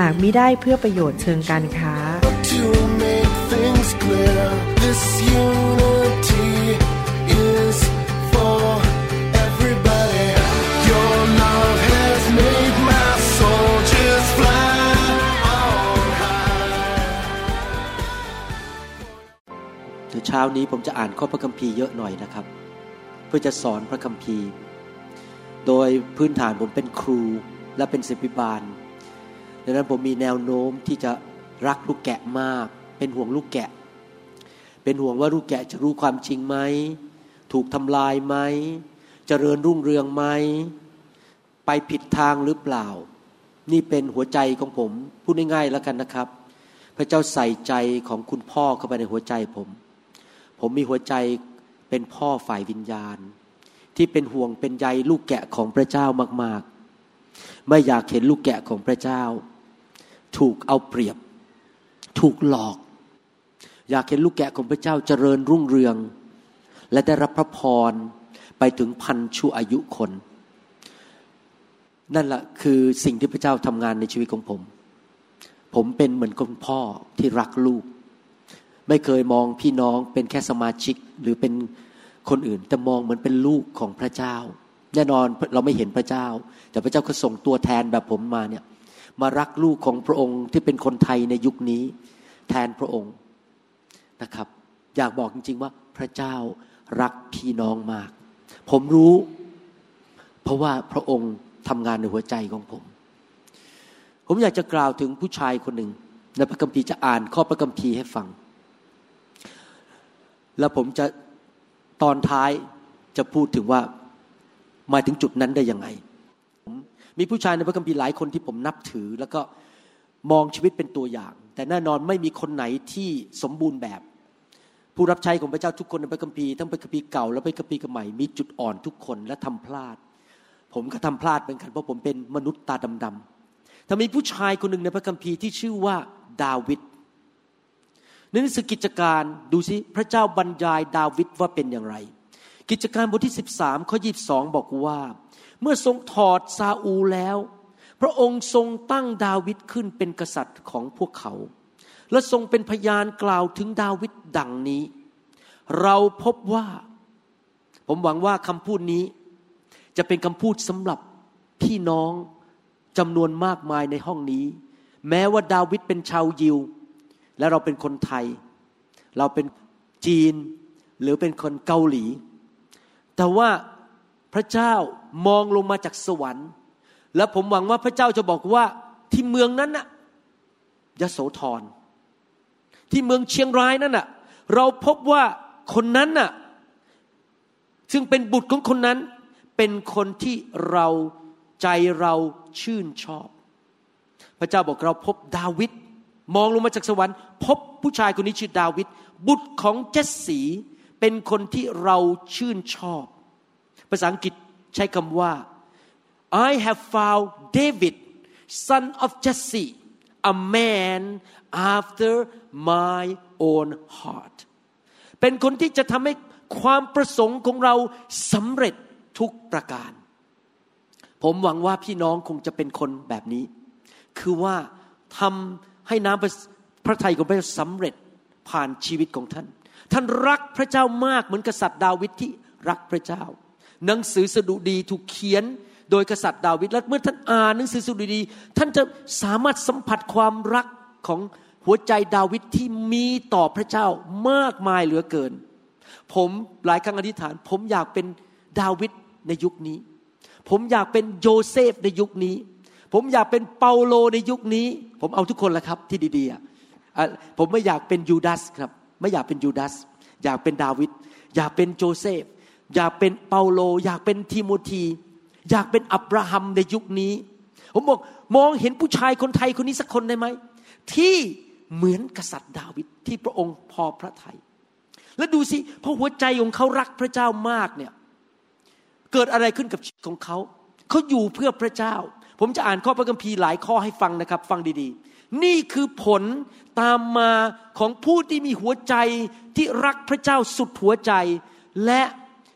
หากมิได้เพื่อประโยชน์เชิงการค้า to make things clear. This unity is for everybody. Your love has made my soul just fly on high. เดี๋ยวเช้านี้ผมจะอ่านข้อพระคัมภีร์เยอะหน่อยนะครับ เพื่อจะสอนพระคัมภีร์ โดยพื้นฐานผมเป็นครูและเป็นศิษย์บาล ดังนั้นผมมีแนวโน้มที่จะรักลูกแกะมาก เป็นห่วงลูกแกะ เป็นห่วงว่าลูกแกะจะรู้ความจริงไหม ถูกทำลายไหมเจริญรุ่งเรืองไหม ไปผิดทางหรือเปล่า นี่เป็นหัวใจของผม พูดง่ายๆแล้วกันนะครับ พระเจ้าใส่ใจของคุณพ่อเข้าไปในหัวใจผม ผมมีหัวใจเป็นพ่อฝ่ายวิญญาณ ที่เป็นห่วงเป็นใยลูกแกะของพระเจ้ามากๆ ไม่อยากเห็นลูกแกะของพระเจ้า ถูกเอาเปรียบ ถูกหลอก อยากเห็นลูกแกะของพระเจ้าเจริญรุ่งเรือง และได้รับพระพรไปถึงพันชั่วอายุคน นั่นแหละคือสิ่งที่พระเจ้าทำงานในชีวิตของผม ผมเป็นเหมือนคุณพ่อที่รักลูก ไม่เคยมองพี่น้องเป็นแค่สมาชิกหรือเป็นคนอื่นแต่มองเหมือนเป็นลูกของพระเจ้า แน่นอนเราไม่เห็นพระเจ้า แต่พระเจ้าก็ส่งตัวแทนแบบผมมาเนี่ย มารักลูกของพระองค์ที่เป็นคนไทยในยุคนี้ แทนพระองค์นะครับ อยากบอกจริง ๆ ว่าพระเจ้ารักพี่น้องมาก ผมรู้ เพราะว่าพระองค์ทำงานในหัวใจของผม ผมอยากจะกล่าวถึงผู้ชายคนหนึ่งในพระคัมภีร์จะอ่านข้อพระคัมภีร์ให้ฟัง แล้วผมจะตอนท้ายจะพูดถึงว่ามาถึงจุดนั้นได้ยังไง มีผู้ชายในพระคัมภีร์หลายคนที่ผมนับถือ แล้วก็มองชีวิตเป็นตัวอย่าง แต่แน่นอนไม่มีคนไหนที่สมบูรณ์แบบ ผู้รับใช้ของพระเจ้าทุกคนในพระคัมภีร์ทั้งพระคัมภีร์เก่าและพระคัมภีร์ใหม่มีจุดอ่อนทุกคนและทำพลาด ผมก็ทำพลาดเหมือนกันเพราะผมเป็นมนุษย์ตาดำๆแต่มีผู้ชายคนหนึ่งในพระคัมภีร์ที่ชื่อว่าดาวิดในหนังสือกิจการดูสิพระเจ้าบรรยายดาวิดว่าเป็นอย่างไร กิจการบทที่ 13ข้อ22 บอกว่า เมื่อทรงถอดซาอูแล้ว พระองค์ทรงตั้งดาวิดขึ้นเป็นกษัตริย์ของพวกเขา และทรงเป็นพยานกล่าวถึงดาวิดดังนี้ เราพบว่า ผมหวังว่าคำพูดนี้ จะเป็นคำพูดสำหรับพี่น้องจำนวนมากมายในห้องนี้ แม้ว่าดาวิดเป็นชาวยิว และเราเป็นคนไทย เราเป็นจีนหรือเป็นคนเกาหลี แต่ว่า พระเจ้ามองลงมาจากสวรรค์ และผมหวังว่าพระเจ้าจะบอกว่าที่เมืองนั้นน่ะยโสธรที่เมืองเชียงรายนั่นน่ะ เราพบว่าคนนั้นน่ะ ซึ่งเป็นบุตรของคนนั้น เป็นคนที่เราใจเราชื่นชอบ พระเจ้าบอกเราพบดาวิดมองลงมาจากสวรรค์ พบผู้ชายคนนี้ชื่อดาวิดบุตรของเจสสีเป็นคนที่เราชื่นชอบ ภาษาอังกฤษใช้คำว่า I have found David son of Jesse a man after my own heart เป็นคนที่จะทำให้ความประสงค์ของเราสำเร็จทุกประการ ผมหวังว่าพี่น้องคงจะเป็นคนแบบนี้ คือว่าทำให้น้ำพระทัยของพระเจ้าสำเร็จผ่านชีวิตของท่าน ท่านรักพระเจ้ามากเหมือนกษัตริย์ดาวิดที่รักพระเจ้า หนังสือสดุดีถูกเขียนโดยกษัตริย์ดาวิดและเมื่อท่านอ่านหนังสือสดุดี ท่านจะสามารถสัมผัสความรักของหัวใจดาวิดที่มีต่อพระเจ้ามากมายเหลือเกิน ผมหลายครั้งอธิษฐาน ผมอยากเป็นดาวิดในยุคนี้ ผมอยากเป็นโยเซฟในยุคนี้ ผมอยากเป็นเปาโลในยุคนี้ ผมเอาทุกคนละครับที่ดีๆผมไม่อยากเป็นยูดาสครับ ไม่อยากเป็นยูดาสอยากเป็นดาวิดอยากเป็นโจเซฟ อยากเป็นเปาโล อยากเป็นทิโมธี อยากเป็นอับราฮัมในยุคนี้ ผมบอกมองเห็นผู้ชายคนไทยคนนี้สักคนได้ไหม ที่เหมือนกษัตริย์ดาวิดที่พระองค์พอพระทยัยแล้วดูสิพอหัวใจของเขารักพระเจ้ามากเนี่ยเกิดอะไรขึ้นกับชีวิตของเขา เขาอยู่เพื่อพระเจ้า ผมจะอ่านข้อพระคัมภีร์หลายข้อให้ฟังนะครับ ฟังดีๆ นี่คือผลตามมาของผู้ที่มีหัวใจที่รักพระเจ้าสุดหัวใจ และ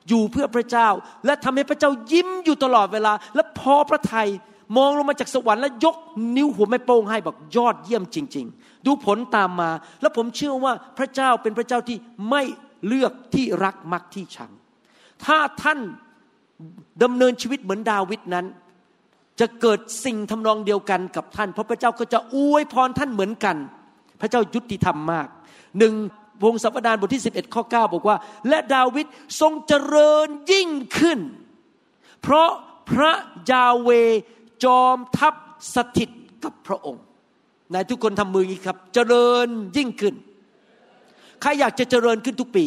อยู่เพื่อพระเจ้า และทำให้พระเจ้ายิ้มอยู่ตลอดเวลา และพอพระทยัยมองลงมาจากสวรรค์และยกนิ้วหัวแม่โป้งให้บอกยอดเยี่ยมจริง ๆ ดูผลตามมา แล้วผมเชื่อว่าพระเจ้าเป็นพระเจ้าที่ไม่เลือกที่รักมักที่ชัง ถ้าท่านดำเนินชีวิตเหมือนดาวิดนั้น จะเกิดสิ่งทำนองเดียวกันกับท่าน เพราะพระเจ้าก็จะอวยพรท่านเหมือนกัน พระเจ้ายุติธรรมมากหนึ่ง พงศาวดารบทที่ 11 ข้อ 9 บอกว่า และดาวิดทรงเจริญยิ่งขึ้น เพราะพระยาเวจอมทัพสถิตกับพระองค์นายทุกคนทำมืออย่างนี้ครับ เจริญยิ่งขึ้น ใครอยากจะเจริญขึ้นทุกปี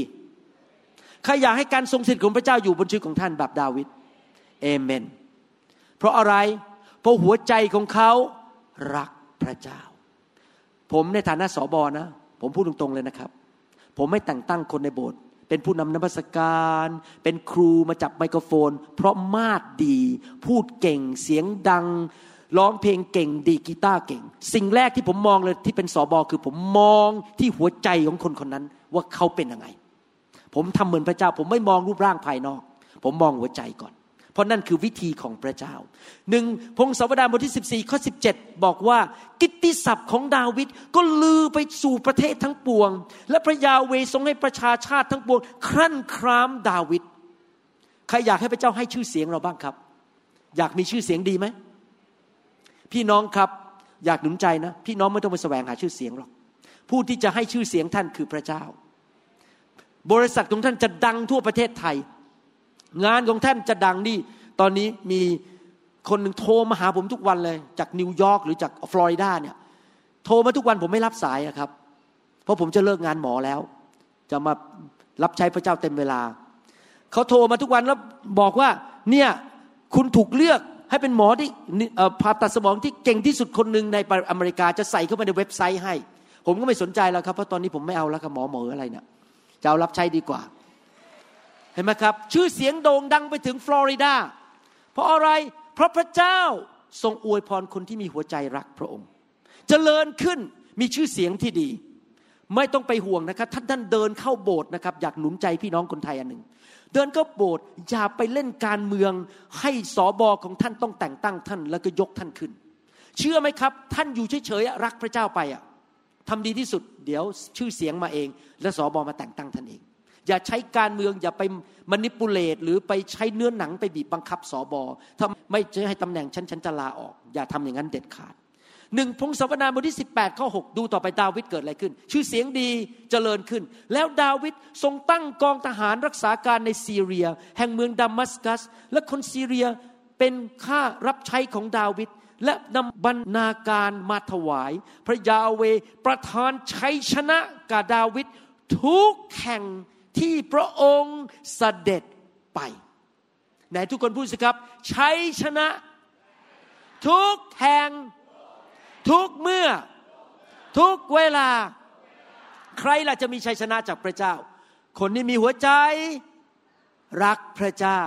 ใครอยากให้การทรงสถิตของพระเจ้าอยู่บนชีวิตของท่านแบบดาวิดเอเมน เพราะอะไร เพราะหัวใจของเขารักพระเจ้า ผมในฐานะสอบอนะ ผมพูดตรงๆเลยนะครับ ผมไม่แต่งตั้งคนในโบสถ์เป็นผู้นำนมัสการ เป็นครูมาจับไมโครโฟน เพราะมาดดี พูดเก่งเสียงดัง ร้องเพลงเก่งดีกีตาร์เก่ง สิ่งแรกที่ผมมองเลยที่เป็นสอบอคือผมมองที่หัวใจของคนคนนั้นว่าเขาเป็นยังไง ผมทำเหมือนพระเจ้า ผมไม่มองรูปร่างภายนอก ผมมองหัวใจก่อน เพราะนั่นคือวิธีของพระเจ้าหนึ่งพงศาวดารบทที่ 14 ข้อ 17 บอกว่า กิตติศัพท์ของดาวิดก็ลือไปสู่ประเทศทั้งปวง และพระยาเวทรงให้ประชาชาติทั้งปวง ครั่นครามดาวิดใครอยากให้พระเจ้าให้ชื่อเสียงเราบ้างครับ อยากมีชื่อเสียงดีไหมพี่น้องครับอยากหนุนใจนะ พี่น้องไม่ต้องไปแสวงหาชื่อเสียงหรอกผู้ที่จะให้ชื่อเสียงท่านคือพระเจ้า บริษัทของท่านจะดังทั่วประเทศไทย งานของท่านจะดังนี่ตอนนี้มีคนหนึ่งโทรมาหาผมทุกวันเลย จากนิวยอร์กหรือจากฟลอริดาเนี่ยโทรมาทุกวันผมไม่รับสายอะครับ เพราะผมจะเลิกงานหมอแล้ว จะมารับใช้พระเจ้าเต็มเวลา เขาโทรมาทุกวันแล้วบอกว่าเนี่ยคุณถูกเลือกให้เป็นหมอที่ผ่าตัดสมองที่เก่งที่สุดคนหนึ่งในอเมริกาจะใส่เข้าไปในเว็บไซต์ให้ ผมก็ไม่สนใจแล้วครับเพราะตอนนี้ผมไม่เอาแล้วครับหมอหมออะไรเนี่ยจะเอารับใช้ดีกว่า เห็นไหมครับ ชื่อเสียงโด่งดังไปถึงฟลอริดา เพราะอะไร เพราะพระเจ้าทรงอวยพรคนที่มีหัวใจรักพระองค์เจริญขึ้นมีชื่อเสียงที่ดี ไม่ต้องไปห่วงนะครับท่านท่านเดินเข้าโบสถ์นะครับอยากหนุนใจพี่น้องคนไทยอันหนึ่งเดินเข้าโบสถ์อย่าไปเล่นการเมือง ให้สอบอของท่านต้องแต่งตั้งท่านแล้วก็ยกท่านขึ้น เชื่อไหมครับ ท่านอยู่เฉยๆรักพระเจ้าไปอะทำดีที่สุด เดี๋ยวชื่อเสียงมาเอง และสอบอมาแต่งตั้งท่านเอง อย่าใช้การเมืองอย่าไปมานิปูเลตหรือไปใช้เนื้อหนังไปบีบบังคับสอบอถ้าไม่จะให้ตำแหน่งฉันฉันจะลาออก อย่าทำอย่างนั้นเด็ดขาดหนึ่งพงศาวดารบทที่ 18 ข้อ 6 ดูต่อไปดาวิดเกิดอะไรขึ้น ชื่อเสียงดีเจริญขึ้น แล้วดาวิดทรงตั้งกองทหารรักษาการในซีเรีย แห่งเมืองดามัสกัส และคนซีเรียเป็นข้ารับใช้ของดาวิดและนำบรรณาการมาถวาย พระยาเวประทานชัยชนะกับดาวิดทุกแห่ง ที่พระองค์เสด็จไปไหนทุกคนพูดสิครับชัยชนะ ทุกแห่งทุกเมื่อ ทุกเวลา ใครล่ะจะมีชัยชนะจากพระเจ้า คนที่มีหัวใจ รักพระเจ้า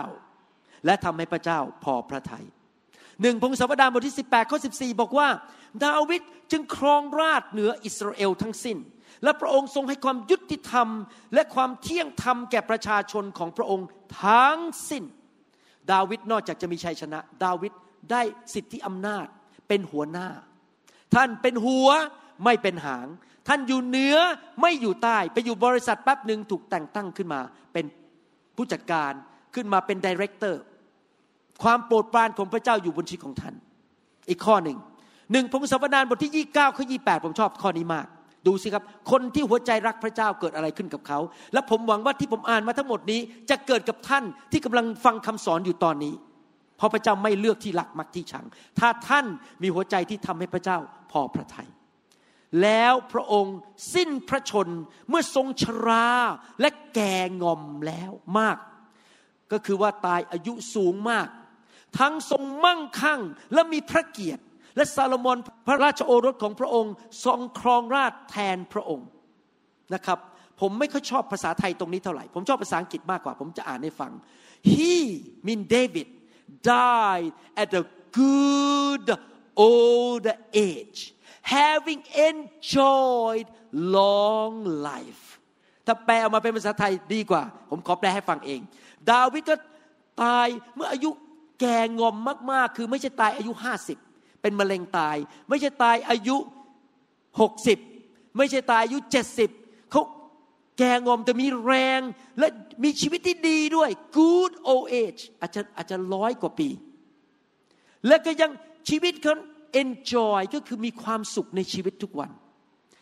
และทำให้พระเจ้าพอพระทยัยหนึ่งพงศาวดารบทที่ 18 ข้อ 14 บอกว่า ดาวิดจึงครองราชเหนืออิสราเอลทั้งสิ้น และพระองค์ทรงให้ความยุติธรรม และความเที่ยงธรรมแก่ประชาชนของพระองค์ทั้งสิ้น ดาวิดนอกจากจะมีชัยชนะ ดาวิดได้สิทธิอำนาจเป็นหัวหน้า ท่านเป็นหัวไม่เป็นหาง ท่านอยู่เหนือไม่อยู่ใต้ ไปอยู่บริษัทแป๊บหนึ่งถูกแต่งตั้งขึ้นมา เป็นผู้จัดการขึ้นมาเป็น director ความโปรดปรานของพระเจ้าอยู่บนชีวิตของท่าน อีกข้อหนึ่งหนึ่งพงศาวดารบทที่ยี่เก้าข้อยี่แปดผมชอบข้อนี้มาก ดูสิครับ คนที่หัวใจรักพระเจ้าเกิดอะไรขึ้นกับเขา และผมหวังว่าที่ผมอ่านมาทั้งหมดนี้ จะเกิดกับท่านที่กำลังฟังคำสอนอยู่ตอนนี้ เพราะพระเจ้าไม่เลือกที่รักมักที่ชัง ถ้าท่านมีหัวใจที่ทำให้พระเจ้าพอพระทยัยแล้วพระองค์สิ้นพระชนเมื่อทรงชราและแก่งอมแล้วมาก ก็คือว่าตายอายุสูงมาก ทั้งทรงมั่งคั่งและมีพระเกียรติ และซาโลมอนพระราชโอรสของพระองค์ ทรงครองราชแทนพระองค์นะครับ ผมไม่ค่อยชอบภาษาไทยตรงนี้เท่าไหร่ ผมชอบภาษาอังกฤษมากกว่า ผมจะอ่านให้ฟัง he mean David died at a good old age having enjoyed long life ถ้าแปลออกมาเป็นภาษาไทยดีกว่า ผมขอแปลให้ฟังเอง ดาวิดก็ตายเมื่ออายุแก่งอมมาก ๆ คือไม่ใช่ตายอายุห้าสิบ เป็นมะเร็งตาย ไม่ใช่ตายอายุหกสิบไม่ใช่ตายอายุเจ็ดสิบเขาแก่งอมแต่มีแรง และมีชีวิตที่ดีด้วย good old age อาจจะอาจจะร้อยกว่าปี และก็ยังชีวิตเขา enjoy ก็คือมีความสุขในชีวิตทุกวัน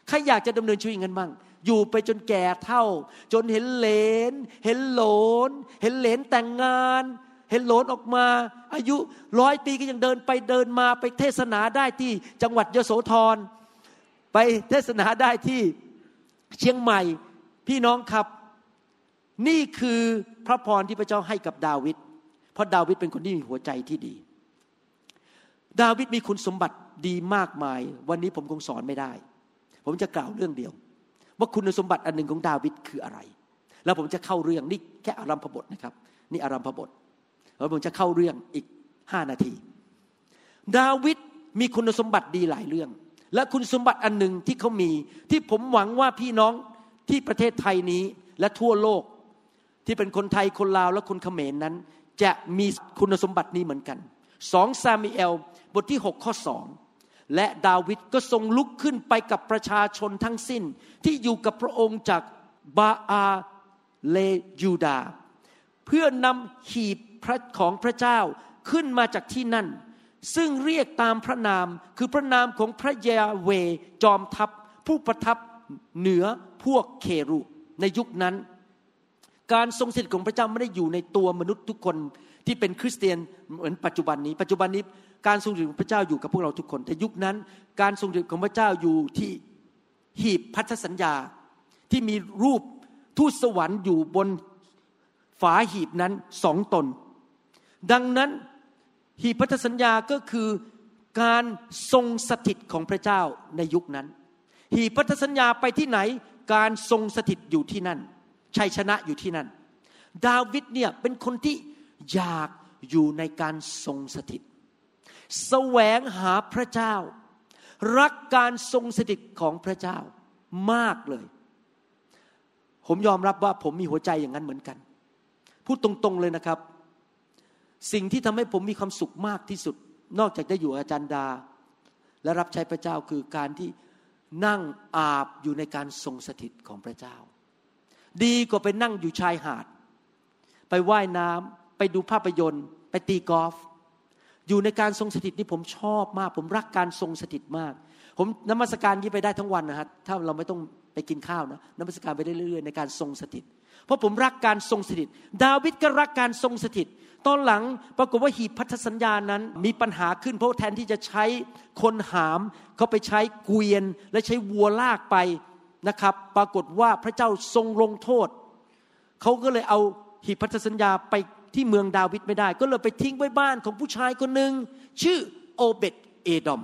ใครอยากจะดำเนินชีวิตอย่างนั้นบ้างอยู่ไปจนแก่เท่า จนเห็นเหลน เห็นโหลน เห็นเหลนแต่งงาน เห็นหลนออกมา อายุร้อยปีก็ยังเดินไปเดินมาไปเทศนาได้ที่จังหวัดยโสธร ไปเทศนาได้ที่เชียงใหม่พี่น้องครับ นี่คือพระพรที่พระเจ้าให้กับดาวิดเพราะดาวิดเป็นคนที่มีหัวใจที่ดี ดาวิดมีคุณสมบัติดีมากมาย วันนี้ผมคงสอนไม่ได้ ผมจะกล่าวเรื่องเดียว ว่าคุณสมบัติอันหนึ่งของดาวิดคืออะไร แล้วผมจะเข้าเรื่องนี่แค่อารัมพบทนะครับ นี่อารัมพบท แล้วผมจะเข้าเรื่องอีกห้านาที ดาวิดมีคุณสมบัติดีหลายเรื่อง และคุณสมบัติอันหนึ่งที่เขามี ที่ผมหวังว่าพี่น้องที่ประเทศไทยนี้และทั่วโลก ที่เป็นคนไทยคนลาวและคนเขมรนนั้น จะมีคุณสมบัตินี้เหมือนกันสองซามูเอลบทที่ 6 ข้อสองและดาวิดก็ทรงลุกขึ้นไปกับประชาชนทั้งสิ้น ที่อยู่กับพระองค์จากบาอาเลยูดา เพื่อนำหีบ พระของพระเจ้าขึ้นมาจากที่นั่น ซึ่งเรียกตามพระนามคือพระนามของพระยาเวจอมทัพ ผู้ประทับเหนือพวกเครุในยุคนั้น การทรงสถิตของพระเจ้าไม่ได้อยู่ในตัวมนุษย์ทุกคนที่เป็นคริสเตียนเหมือนปัจจุบันนี้ ปัจจุบันนี้การทรงสถิตของพระเจ้าอยู่กับพวกเราทุกคน แต่ยุคนั้น การทรงสถิตของพระเจ้าอยู่ที่หีบพันธสัญญาที่มีรูปทูตสวรรค์อยู่บนฝาหีบนั้นสองตน ดังนั้นหีพันธสัญญาก็คือการทรงสถิตของพระเจ้าในยุคนั้น หีพันธสัญญาไปที่ไหนการทรงสถิตอยู่ที่นั่น ชัยชนะอยู่ที่นั่น ดาวิดเนี่ยเป็นคนที่อยากอยู่ในการทรงสถิต แสวงหาพระเจ้า รักการทรงสถิตของพระเจ้ามากเลย ผมยอมรับว่าผมมีหัวใจอย่างนั้นเหมือนกัน พูดตรงๆเลยนะครับ สิ่งที่ทำให้ผมมีความสุขมากที่สุด นอกจากได้อยู่อาจารย์ดา และรับใช้พระเจ้าคือการที่นั่งอาบอยู่ในการทรงสถิตของพระเจ้า ดีกว่าไปนั่งอยู่ชายหาด ไปไว่ายน้ำไปดูภาพยนตร์ ไปตีกอล์ฟอยู่ในการทรงสถิตนี่ผมชอบมาก ผมรักการทรงสถิตมาก ผมนมัสการยี่ไปได้ทั้งวันนะฮะถ้าเราไม่ต้องไปกินข้าวนะนมัสการไปได้เรื่อยๆในการทรงสถิต เพราะผมรักการทรงสถิต ดาวิดก็รักการทรงสถิต ตอนหลังปรากฏว่าหีบพันธสัญญานั้น มีปัญหาขึ้นเพราะแทนที่จะใช้คนหามเขาไปใช้เกวียนและใช้วัวลากไปนะครับ ปรากฏว่าพระเจ้าทรงลงโทษเขาก็เลยเอาหีบพันธสัญญาไปที่เมืองดาวิดไม่ได้ ก็เลยไปทิ้งไว้บ้านของผู้ชายคนหนึ่งชื่อโอเบตเอดอม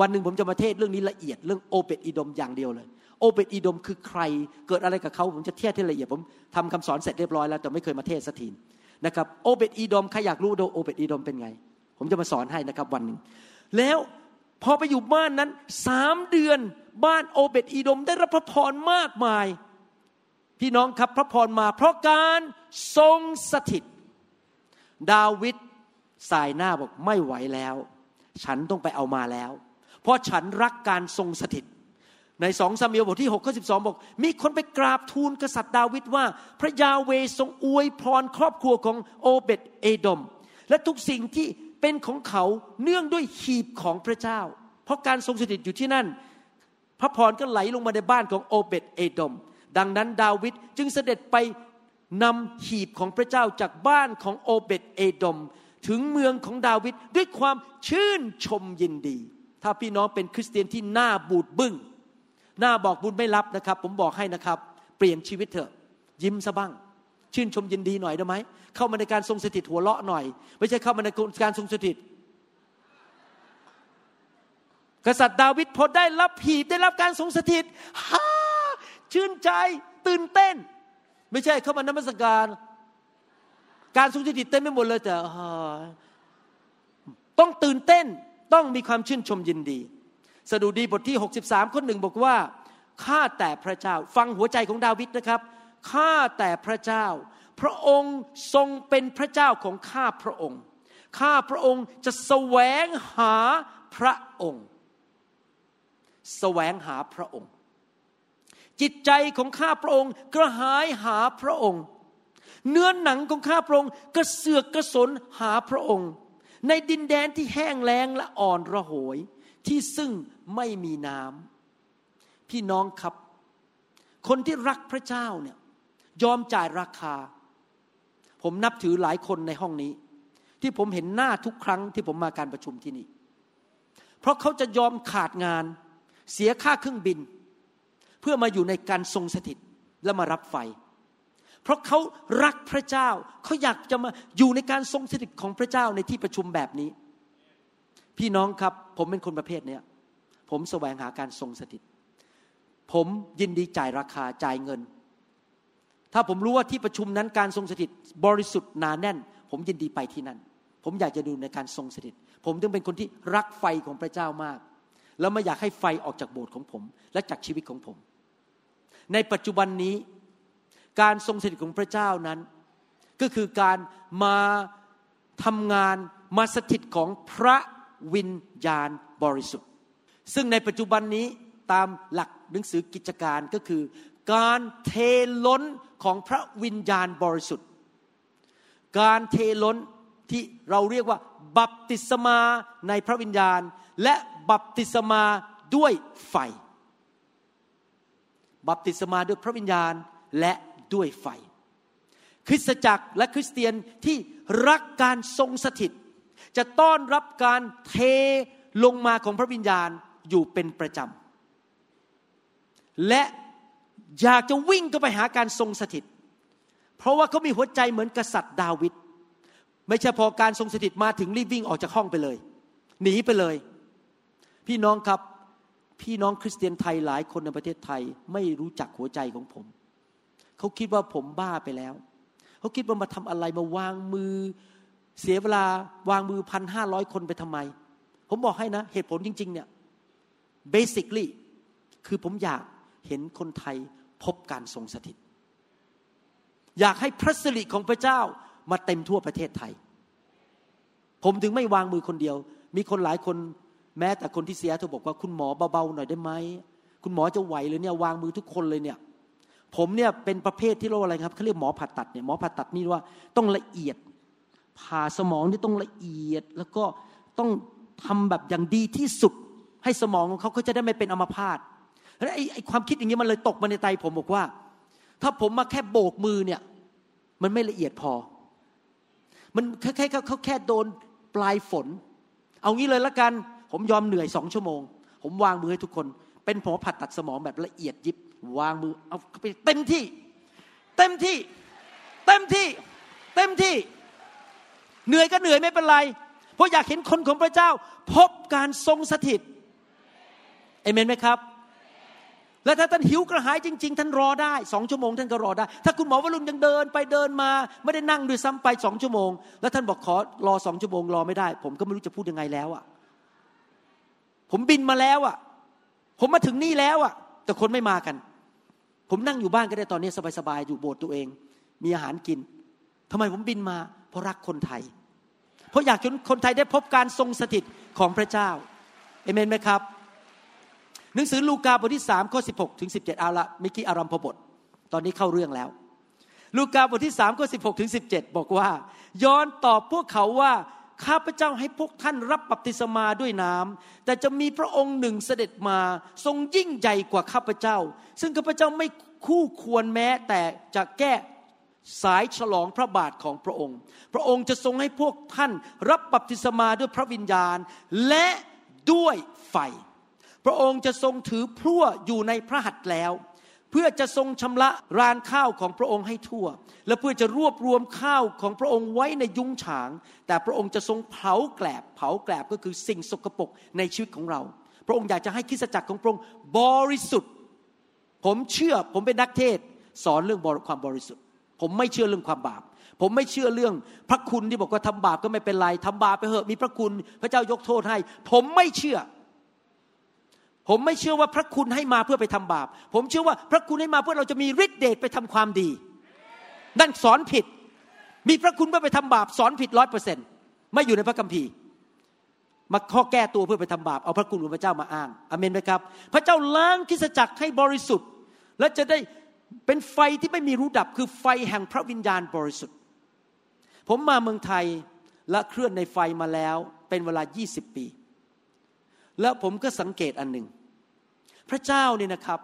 วันหนึ่งผมจะมาเทศเรื่องนี้ละเอียดเรื่องโอเบตอีดอมอย่างเดียวเลย โอเบตอีดอมคือใคร เกิดอะไรกับเขาผมจะเทศที่ละเอียดผมทำคำสอนเสร็จเรียบร้อยแล้วแต่ไม่เคยมาเทศสักที นะครับโอเบตอีดอมใครอยากรู้โอเบตอีดอมเป็นไง ผมจะมาสอนให้นะครับวันหนึ่งแล้วพอไปอยู่บ้านนั้นสามเดือนบ้านโอเบตอีดอมได้รับพระพรมากมาย พี่น้องครับพระพรมา เพราะการทรงสถิต ดาวิดสายหน้าบอกไม่ไหวแล้ว ฉันต้องไปเอามาแล้ว เพราะฉันรักการทรงสถิต ในสองซามูเอลบทที่6ข้อสิบอก มีคนไปกราบทูลกษัตริย์ดาวิดว่า พระยาเวทรงอวยพรครอบครัวของโอเบตเอดอมและทุกสิ่งที่เป็นของเขาเนื่องด้วยหีบของพระเจ้า เพราะการทรงสถิตอยู่ที่นั่น พระพรก็ไหลลงมาในบ้านของโอเบตเอดอมดังนั้นดาวิดจึงเสด็จไปนำหีบของพระเจ้าจากบ้านของโอเบตเอดอมถึงเมืองของดาวิดด้วยความชื่นชมยินดี ถ้าพี่น้องเป็นคริสเตียนที่หน้าบูดบึง้ง หน้าบอกบุญไม่รับนะครับ ผมบอกให้นะครับ เปลี่ยนชีวิตเถอะ ยิ้มซะบ้าง ชื่นชมยินดีหน่อยได้ไหมเข้ามาในการทรงสถิตหัวเราะหน่อย ไม่ใช่เข้ามาในการทรงสถิตกษัตริย์ดาวิดพอได้รับหีบได้รับการทรงสถิตฮ่าชื่นใจตื่นเต้น ไม่ใช่เข้ามานมัสการการทรงสถิตเต้นไม่หมดเลยแต่ต้องตื่นเต้นต้องมีความชื่นชมยินดี สดุดีบทที่ 63 ข้อหนึ่งบอกว่าข้าแต่พระเจ้าฟังหัวใจของดาวิดนะครับข้าแต่พระเจ้า พระองค์ทรงเป็นพระเจ้าของข้าพระองค์ข้าพระองค์จะแสวงหาพระองค์แสวงหาพระองค์ จิตใจของข้าพระองค์กระหายหาพระองค์ เนื้อหนังของข้าพระองค์กระเสือกกระสนหาพระองค์ ในดินแดนที่แห้งแล้งและอ่อนระหยที่ซึ่ง ไม่มีน้ำพี่น้องครับ คนที่รักพระเจ้าเนี่ยยอมจ่ายราคา ผมนับถือหลายคนในห้องนี้ ที่ผมเห็นหน้าทุกครั้งที่ผมมาการประชุมที่นี่ เพราะเขาจะยอมขาดงาน เสียค่าเครื่องบิน เพื่อมาอยู่ในการทรงสถิตและมารับไฟ เพราะเขารักพระเจ้า เขาอยากจะมาอยู่ในการทรงสถิตของพระเจ้าในที่ประชุมแบบนี้ พี่น้องครับ ผมเป็นคนประเภทเนี้ย ผมแสวงหาการทรงสถิต ผมยินดีจ่ายราคาจ่ายเงิน ถ้าผมรู้ว่าที่ประชุมนั้นการทรงสถิตบริสุทธิ์หนาแน่น ผมยินดีไปที่นั่น ผมอยากจะดูในการทรงสถิต ผมจึงเป็นคนที่รักไฟของพระเจ้ามาก แล้วไม่อยากให้ไฟออกจากโบสถ์ของผม และจากชีวิตของผม ในปัจจุบันนี้การทรงสถิตของพระเจ้านั้น ก็คือการมาทำงานมาสถิตของพระวิญญาณบริสุทธิ์ ซึ่งในปัจจุบันนี้ตามหลักหนังสือกิจการก็คือ การเทล้นของพระวิญญาณบริสุทธิ์ การเทล้นที่เราเรียกว่า บัพติศมาในพระวิญญาณ และบัพติศมาด้วยไฟ บัพติศมาด้วยพระวิญญาณและด้วยไฟ คริสตจักรและคริสเตียนที่รักการทรงสถิต จะต้อนรับการเทลงมาของพระวิญญาณ อยู่เป็นประจำ และอยากจะวิ่งก็ไปหาการทรงสถิต เพราะว่าเขามีหัวใจเหมือนกษัตริย์ดาวิด ไม่ใช่พอการทรงสถิตมาถึงรีบวิ่งออกจากห้องไปเลย หนีไปเลย พี่น้องครับ พี่น้องคริสเตียนไทยหลายคนในประเทศไทยไม่รู้จักหัวใจของผม เขาคิดว่าผมบ้าไปแล้ว เขาคิดว่ามาทำอะไรมาวางมือเสียเวลาวางมือพันห้าร้อยคนไปทำไม ผมบอกให้นะ เหตุผลจริง ๆ เนี่ย basically คือผมอยากเห็นคนไทยพบการทรงสถิต อยากให้พระสิริของพระเจ้ามาเต็มทั่วประเทศไทย ผมถึงไม่วางมือคนเดียว มีคนหลายคนแม้แต่คนที่เสียเธอบอกว่าคุณหมอเบาๆหน่อยได้ไหม คุณหมอจะไหวเลยเนี่ยวางมือทุกคนเลยเนี่ย ผมเนี่ยเป็นประเภทที่เรียกอะไรครับเขาเรียกหมอผ่าตัดเนี่ยหมอผ่าตัดนี่ว่าต้องละเอียด ผ่าสมองนี่ต้องละเอียดแล้วก็ต้องทำแบบอย่างดีที่สุด ให้สมองของเขาเขาจะได้ไม่เป็นอัมพาตแล้วไอ้ความคิดอย่างนี้มันเลยตกมาในใจผมบอกว่า ถ้าผมมาแค่โบกมือเนี่ย มันไม่ละเอียดพอ มันแค่เขาแค่โดนปลายฝน เอางี้เลยละกัน ผมยอมเหนื่อยสองชั่วโมง ผมวางมือให้ทุกคน เป็นหมอผัดตัดสมองแบบละเอียดยิบ วางมือเอาไปเต็มที่ เต็มที่ เต็มที่ เต็มที่ เหนื่อยก็เหนื่อยไม่เป็นไร เพราะอยากเห็นคนของพระเจ้า พบการทรงสถิต เอเมนไหมครับ และถ้าท่านหิวกระหายจริง ๆ ท่านรอได้สองชั่วโมงท่านก็รอได้ ถ้าคุณหมอวรุณยังเดินไปเดินมา ไม่ได้นั่งด้วยซ้ำไปสองชั่วโมง แล้วท่านบอกขอรอสองชั่วโมงรอไม่ได้ ผมก็ไม่รู้จะพูดยังไงแล้วอะ ผมบินมาแล้วอะ ผมมาถึงนี่แล้วอะ แต่คนไม่มากัน ผมนั่งอยู่บ้านก็ได้ตอนนี้สบายๆอยู่โบสถ์ตัวเอง มีอาหารกินทำไมผมบินมา เพราะรักคนไทย เพราะอยากให้คนไทยได้พบการทรงสถิตของพระเจ้าเอเมนไหมครับ หนังสือลูกาบทที่สามข้อสิบหกถึงสิบเจ็ดเอาละมิกี้อารัมพบท ตอนนี้เข้าเรื่องแล้ว ลูกาบทที่สามข้อสิบหกถึงสิบเจ็ดบอกว่า ย้อนตอบพวกเขาว่าข้าพเจ้าให้พวกท่านรับบัพติศมาด้วยน้ำแต่จะมีพระองค์หนึ่งเสด็จมาทรงยิ่งใหญ่กว่าข้าพเจ้า ซึ่งข้าพเจ้าไม่คู่ควรแม้แต่จะแก้สายฉลองพระบาทของพระองค์ พระองค์จะทรงให้พวกท่านรับบัพติศมาด้วยพระวิญญาณ และด้วยไฟ พระองค์จะทรงถือพลั่วอยู่ในพระหัตถ์แล้ว เพื่อจะทรงชำระรานข้าวของพระองค์ให้ทั่ว และเพื่อจะรวบรวมข้าวของพระองค์ไว้ในยุ้งฉาง แต่พระองค์จะทรงเผาแกลบ เผาแกลบก็คือสิ่งสกปรกในชีวิตของเรา พระองค์อยากจะให้คริสตจักรของพระองค์บริสุทธิ์ ผมเชื่อผมเป็นนักเทศสอนเรื่องความบริสุทธิ์ ผมไม่เชื่อเรื่องความบาปผมไม่เชื่อเรื่องพระคุณที่บอกว่าทำบาปก็ไม่เป็นไรทำบาปไปเหอะมีพระคุณ พระเจ้ายกโทษให้ ผมไม่เชื่อ ผมไม่เชื่อว่าพระคุณให้มาเพื่อไปทำบาป ผมเชื่อว่าพระคุณให้มาเพื่อเราจะมีฤทธิเดชไปทำความดี นั่นสอนผิด มีพระคุณเพื่อไปทำบาป สอนผิดร้อยเปอร์เซ็นต์ไม่อยู่ในพระคัมภีร์ มาข้อแก้ตัวเพื่อไปทำบาป เอาพระคุณของพระเจ้ามาอ้างอเมนไหมครับ พระเจ้าล้างคิสจักรให้บริสุทธิ์ และจะได้เป็นไฟที่ไม่มีรู้ดับ คือไฟแห่งพระวิญญาณบริสุทธิ์ ผมมาเมืองไทยและเคลื่อนในไฟมาแล้ว เป็นเวลา 20 ปี แล้วผมก็สังเกตอันหนึ่ง พระเจ้าเนี่ยนะครับ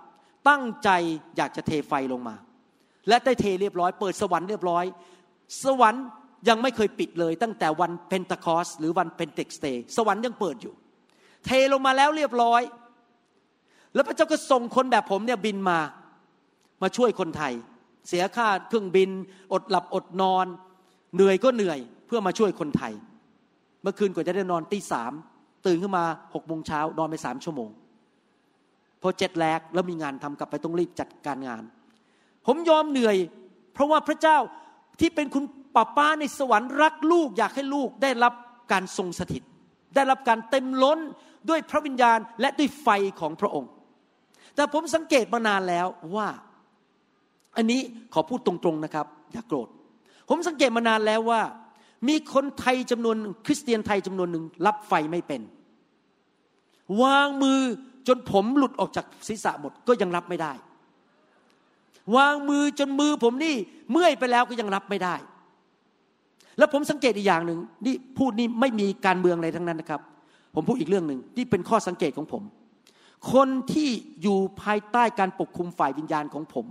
ตั้งใจอยากจะเทไฟลงมา และได้เทเรียบร้อย เปิดสวรรค์เรียบร้อย สวรรค์ยังไม่เคยปิดเลย ตั้งแต่วันเพนทคอสหรือวัน Pentecost Day สวรรค์ยังเปิดอยู่ เทลงมาแล้วเรียบร้อย แล้วพระเจ้าก็ส่งคนแบบผมเนี่ยบินมา มาช่วยคนไทย เสียค่าเครื่องบิน อดหลับอดนอน เหนื่อยก็เหนื่อยเพื่อมาช่วยคนไทย เมื่อคืนกว่าจะได้นอนตีสาม ตื่นขึ้นมาหกโมงเช้านอนไปสามชั่วโมงพอ jet lag แล้วมีงานทำกลับไปต้องรีบจัดการงาน ผมยอมเหนื่อย เพราะว่าพระเจ้าที่เป็นคุณป้าป้าในสวรรค์รักลูก อยากให้ลูกได้รับการทรงสถิต ได้รับการเต็มล้นด้วยพระวิญญาณและด้วยไฟของพระองค์ แต่ผมสังเกตมานานแล้วว่า อันนี้ขอพูดตรงๆนะครับ อย่ากโกรธ ผมสังเกตมานานแล้วว่า มีคนไทยจำนวนคริสเตียนไทยจำนวนหนึ่งรับไฟไม่เป็น วางมือจนผมหลุดออกจากศีรษะหมดก็ยังรับไม่ได้ วางมือจนมือผมนี่เมื่อยไปแล้วก็ยังรับไม่ได้ แล้วผมสังเกตอีกอย่างหนึ่งนี่พูดนี่ไม่มีการเมืองอะไรทั้งนั้นนะครับ ผมพูดอีกเรื่องหนึ่งที่เป็นข้อสังเกตของผม คนที่อยู่ภายใต้การปกคุมฝ่ายวิญญาณของผม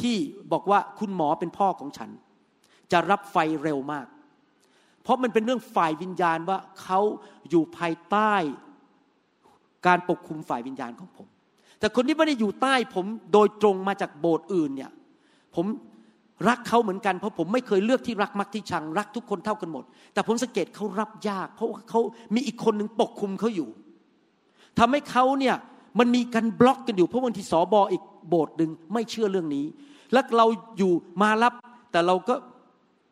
ที่บอกว่าคุณหมอเป็นพ่อของฉัน จะรับไฟเร็วมาก เพราะมันเป็นเรื่องฝ่ายวิญญาณว่าเขาอยู่ภายใต้ การปกคุมฝ่ายวิญญาณของผม แต่คนที่ไม่ได้อยู่ใต้ผมโดยตรงมาจากโบสถ์อื่นเนี่ยผมรักเขาเหมือนกันเพราะผมไม่เคยเลือกที่รักมักที่ชัง รักทุกคนเท่ากันหมด แต่ผมสังเกตเขารับยาก เพราะว่าเขามีอีกคนหนึ่งปกคุมเขาอยู่ทำให้เขาเนี่ยมันมีการบล็อกกันอยู่เพราะบางทีสอบออีกโบสถ์หนึ่งไม่เชื่อเรื่องนี้ แล้วเราอยู่มารับ แต่เราก็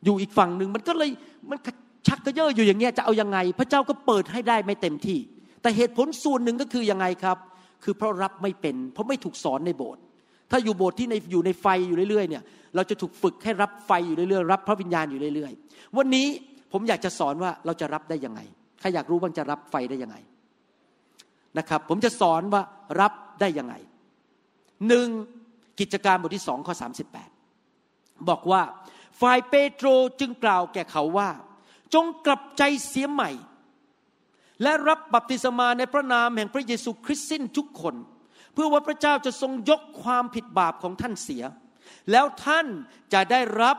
อยู่อีกฝั่งหนึ่งมันก็เลยมันชักกระเยาะอยู่อย่างเงี้ยจะเอายังไง พระเจ้าก็เปิดให้ได้ไม่เต็มที่ แต่เหตุผลส่วนหนึ่งก็คือยังไงครับ คือเพราะรับไม่เป็น เพราะไม่ถูกสอนในโบสถ์ถ้าอยู่โบสถ์ที่ในอยู่ในไฟอยู่เรื่อยๆเนี่ยเราจะถูกฝึกให้รับไฟอยู่เรื่อยๆรับพระวิญญาณอยู่เรื่อยๆ วันนี้ผมอยากจะสอนว่าเราจะรับได้ยังไงใครอยากรู้บ้างจะรับไฟได้ยังไงนะครับ ผมจะสอนว่ารับได้ยังไงหนึ่งกิจการบทที่สองข้อสาบอกว่าฝ่ายเปโตรจึงกล่าวแก่เขาว่า จงกลับใจเสียใหม่ และรับบัพติศมาในพระนามแห่งพระเยซูคริสต์สิ้นทุกคน เพื่อว่าพระเจ้าจะทรงยกความผิดบาปของท่านเสีย แล้วท่านจะได้รับ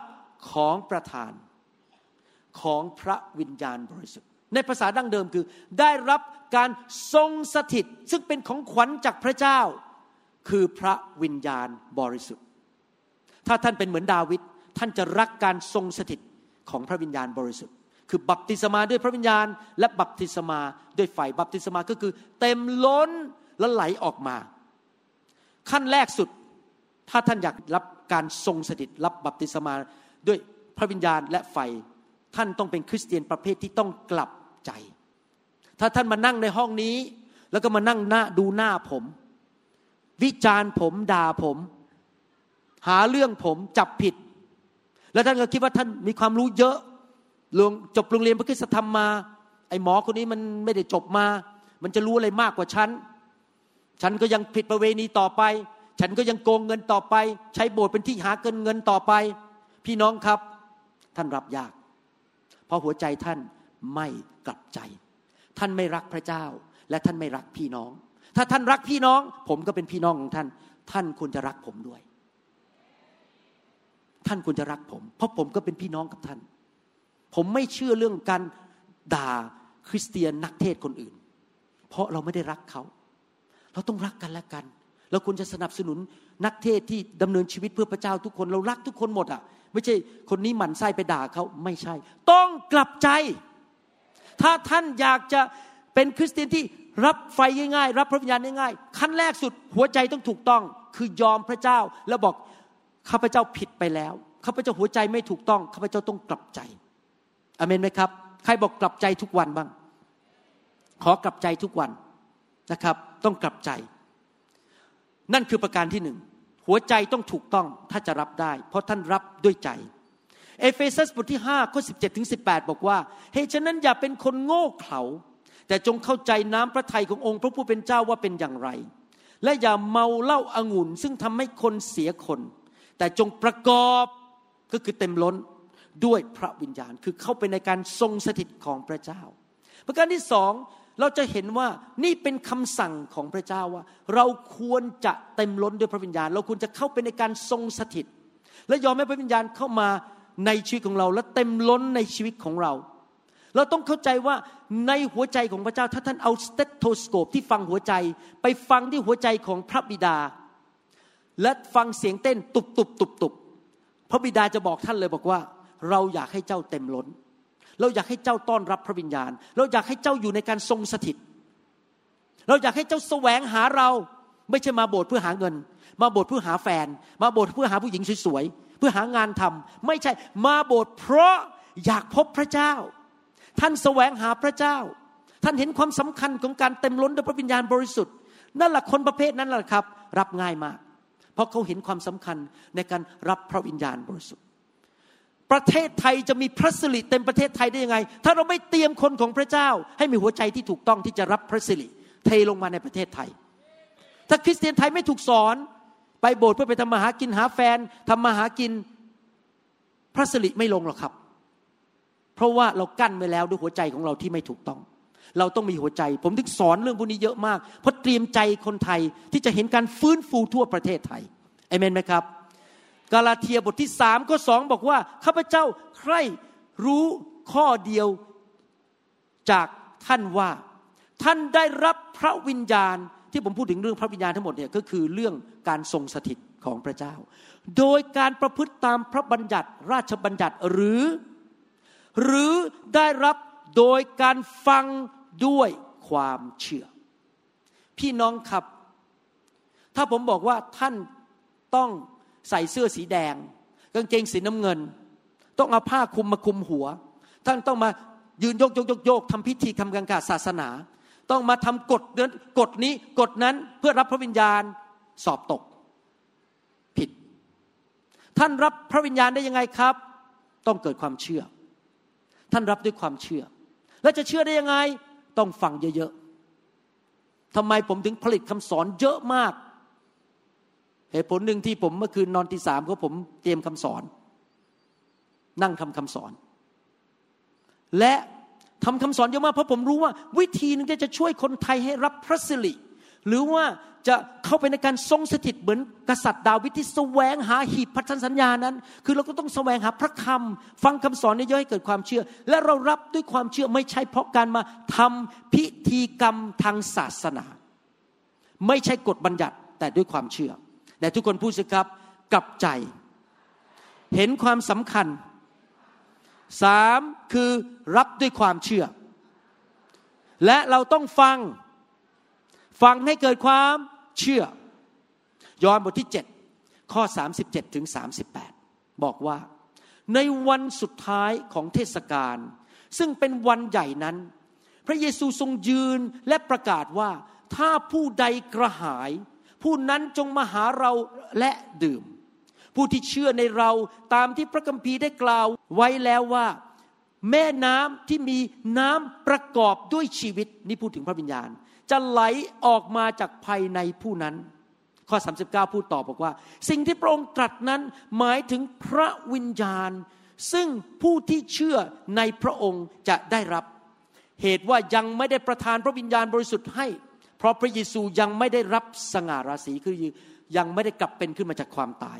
ของประทานของพระวิญญาณบริสุทธิ์ ในภาษาดั้งเดิมคือ ได้รับการทรงสถิต ซึ่งเป็นของขวัญจากพระเจ้า คือพระวิญญาณบริสุทธิ์ ถ้าท่านเป็นเหมือนดาวิดท่านจะรักการทรงสถิตของพระวิญญาณบริสุทธิ์ คือบัพติศมาด้วยพระวิญญาณ และบัพติศมาด้วยไฟบัพติศมาก็คือเต็มล้นและไหลออกมา ขั้นแรกสุดถ้าท่านอยากรับการทรงสถิตรับบัพติศมาด้วยพระวิญญาณและไฟ ท่านต้องเป็นคริสเตียนประเภทที่ต้องกลับใจ ถ้าท่านมานั่งในห้องนี้ แล้วก็มานั่งหน้าดูหน้าผม วิจารณ์ผมด่าผม หาเรื่องผมจับผิด แล้วท่านก็คิดว่าท่านมีความรู้เยอะ จบโรงเรียนพระคุณธรรมมา ไอ้หมอคนนี้มันไม่ได้จบมา มันจะรู้อะไรมากกว่าฉัน ฉันก็ยังผิดประเวณีต่อไป ฉันก็ยังโกงเงินต่อไป ใช้โบสถ์เป็นที่หาเงินเงินต่อไป พี่น้องครับ ท่านรับยาก เพราะหัวใจท่านไม่กลับใจ ท่านไม่รักพระเจ้า และท่านไม่รักพี่น้อง ถ้าท่านรักพี่น้อง ผมก็เป็นพี่น้องของท่าน ท่านควรจะรักผมด้วย ท่านควรจะรักผม เพราะผมก็เป็นพี่น้องกับท่าน ผมไม่เชื่อเรื่องการด่าคริสเตียนนักเทศคนอื่น เพราะเราไม่ได้รักเขา เราต้องรักกันและกัน เราควรจะสนับสนุนนักเทศที่ดำเนินชีวิตเพื่อพระเจ้าทุกคน เรารักทุกคนหมดอะ ไม่ใช่คนนี้หมั่นไส้ไปด่าเขาไม่ใช่ ต้องกลับใจ ถ้าท่านอยากจะเป็นคริสเตียนที่รับไฟง่ายๆ รับพระวิญญาณง่ายๆขั้นแรกสุดหัวใจต้องถูกต้อง คือยอมพระเจ้าแล้วบอกข้าพเจ้าผิดไปแล้วข้าพเจ้าหัวใจไม่ถูกต้องข้าพเจ้าต้องกลับใจ อเมนไหมครับ ใครบอกกลับใจทุกวันบ้าง ขอกลับใจทุกวันนะครับ ต้องกลับใจ นั่นคือประการที่หนึ่ง หัวใจต้องถูกต้องถ้าจะรับได้ เพราะท่านรับด้วยใจ เอเฟซัสบทที่5ข้อ17ถึง18 บอกว่าเหตุฉะนั้นอย่าเป็นคนโง่เขลาแต่จงเข้าใจน้ำพระทัยขององค์พระผู้เป็นเจ้าว่าเป็นอย่างไร และอย่าเมาเหล้าอางุ่นซึ่งทำให้คนเสียคน แต่จงประกอบก็คือเต็มล้น ด้วยพระวิญญาณ คือเข้าไปในการทรงสถิตของพระเจ้า ประการที่สองเราจะเห็นว่านี่เป็นคำสั่งของพระเจ้าว่า เราควรจะเต็มล้นด้วยพระวิญญาณ เราควรจะเข้าไปในการทรงสถิต และยอมให้พระวิญญาณเข้ามาในชีวิตของเรา และเต็มล้นในชีวิตของเรา เราต้องเข้าใจว่าในหัวใจของพระเจ้า ถ้าท่านเอา stethoscope ที่ฟังหัวใจ ไปฟังที่หัวใจของพระบิดา และฟังเสียงเต้นตุบตุบตุบตุบพระบิดาจะบอกท่านเลยบอกว่า เราอยากให้เจ้าเต็มล้น เราอยากให้เจ้าต้อนรับพระวิญญาณ เราอยากให้เจ้าอยู่ในการทรงสถิต เราอยากให้เจ้าแสวงหาเรา ไม่ใช่มาโบสถ์เพื่อหาเงิน มาโบสถ์เพื่อหาแฟน มาโบสถ์เพื่อหาผู้หญิงสวยๆเพื่อหางานทำไม่ใช่มาโบสถ์เพราะอยากพบพระเจ้า ท่านแสวงหาพระเจ้า ท่านเห็นความสำคัญของการเต็มล้นด้วยพระวิญญาณบริสุทธิ์นั่นแหละคนประเภทนั้นแหละครับ รับง่ายมาก เพราะเขาเห็นความสำคัญในการรับพระวิญญาณบริสุทธิ์ ประเทศไทยจะมีพระสิริเต็มประเทศไทยได้ยังไง ถ้าเราไม่เตรียมคนของพระเจ้า ให้มีหัวใจที่ถูกต้องที่จะรับพระสิริเทลงมาในประเทศไทย ถ้าคริสเตียนไทยไม่ถูกสอน ไปโบสถ์เพื่อไปทำมาหากินหาแฟนทำมาหากินพระสิริไม่ลงหรอกครับ เพราะว่าเรากั้นไว้แล้วด้วยหัวใจของเราที่ไม่ถูกต้อง เราต้องมีหัวใจ ผมถึงสอนเรื่องพวกนี้เยอะมากเพราะเตรียมใจคนไทยที่จะเห็นการฟื้นฟูทั่วประเทศไทยเอเมนไหมครับ กาลาเทียบทที่สามข้อสองบอกว่าข้าพเจ้าใครรู้ข้อเดียวจากท่านว่า ท่านได้รับพระวิญญาณที่ผมพูดถึงเรื่องพระวิญญาณทั้งหมดเนี่ยก็คือเรื่องการทรงสถิตของพระเจ้า โดยการประพฤติตามพระบัญญัติราชบัญญัติหรือ หรือได้รับโดยการฟังด้วยความเชื่อ พี่น้องครับ ถ้าผมบอกว่าท่านต้อง ใส่เสื้อสีแดง กางเกงสีน้ำเงิน ต้องเอาผ้าคลุมมาคลุมหัว ท่านต้องมายืนโยกโยกโยกยกทำพิธีทำการกาศาสนา ต้องมาทำกฎนั้นกฎนี้กฎนั้นเพื่อรับพระวิญญาณสอบตก ผิด ท่านรับพระวิญญาณได้ยังไงครับ ต้องเกิดความเชื่อ ท่านรับด้วยความเชื่อ และจะเชื่อได้ยังไง ต้องฟังเยอะๆทำไมผมถึงผลิตคำสอนเยอะมาก เหตุผลหนึ่งที่ผมเมื่อคืนนอนที่สามก็ผมเตรียมคำสอน นั่งทำคำสอน และทำคำสอนเยอะมากเพราะผมรู้ว่า วิธีนึงจะช่วยคนไทยให้รับพระสิริหรือว่าจะเข้าไปในการทรงสถิตเหมือนกษัตริย์ดาวิดที่แสวงหาหีบพันธสัญญานั้น คือเราก็ต้องแสวงหาพระคำฟังคำสอนเยอะให้เกิดความเชื่อ และเรารับด้วยความเชื่อไม่ใช่เพราะการมาทำพิธีกรรมทางศาสนา ไม่ใช่กฎบัญญัติแต่ด้วยความเชื่อ แต่ทุกคนพูดสิครับกลับใจ เห็นความสำคัญสามคือรับด้วยความเชื่อ และเราต้องฟัง ฟังให้เกิดความเชื่อ ยอห์นบทที่ 7 ข้อ 37 ถึง 38 บอกว่า ในวันสุดท้ายของเทศกาลซึ่งเป็นวันใหญ่นั้น พระเยซูทรงยืนและประกาศว่าถ้าผู้ใดกระหาย ผู้นั้นจงมาหาเราและดื่ม ผู้ที่เชื่อในเราตามที่พระคัมภีร์ได้กล่าวไว้แล้วว่า แม่น้ำที่มีน้ำประกอบด้วยชีวิตนี่พูดถึงพระวิญญาณ จะไหลออกมาจากภายในผู้นั้น ข้อ 39 พูดต่อบอกว่า สิ่งที่พระองค์ตรัสนั้นหมายถึงพระวิญญาณ ซึ่งผู้ที่เชื่อในพระองค์จะได้รับ เหตุว่ายังไม่ได้ประทานพระวิญญาณบริสุทธิ์ให้ เพราะพระเยซูยังไม่ได้รับสง่าราศีคือยังไม่ได้กลับเป็นขึ้นมาจากความตาย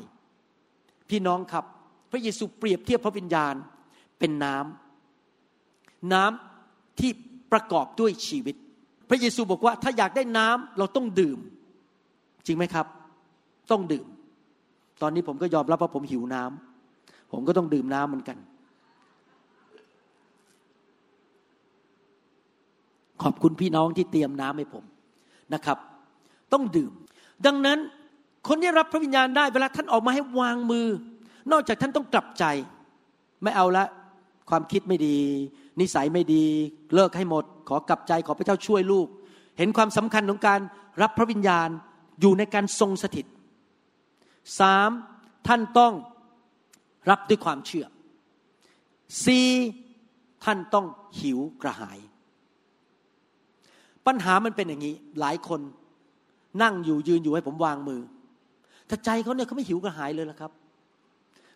พี่น้องครับ พระเยซูเปรียบเทียบพระวิญญาณเป็นน้ำน้ำที่ประกอบด้วยชีวิต พระเยซูบอกว่าถ้าอยากได้น้ำเราต้องดื่ม จริงไหมครับ ต้องดื่ม ตอนนี้ผมก็ยอมรับว่าผมหิวน้ำผมก็ต้องดื่มน้ำเหมือนกัน ขอบคุณพี่น้องที่เตรียมน้ำให้ผม นะครับ ต้องดื่ม ดังนั้นคนที่รับพระวิญญาณได้เวลาท่านออกมาให้วางมือ นอกจากท่านต้องกลับใจ ไม่เอาละความคิดไม่ดี นิสัยไม่ดี เลิกให้หมด ขอกลับใจขอพระเจ้าช่วยลูก เห็นความสำคัญของการรับพระวิญญาณอยู่ในการทรงสถิตสามท่านต้องรับด้วยความเชื่อสี่ท่านต้องหิวกระหาย ปัญหามันเป็นอย่างนี้ หลายคนนั่งอยู่ยืนอยู่ให้ผมวางมือแต่ใจเขาเนี่ยเขาไม่หิวกระหายเลยละครับ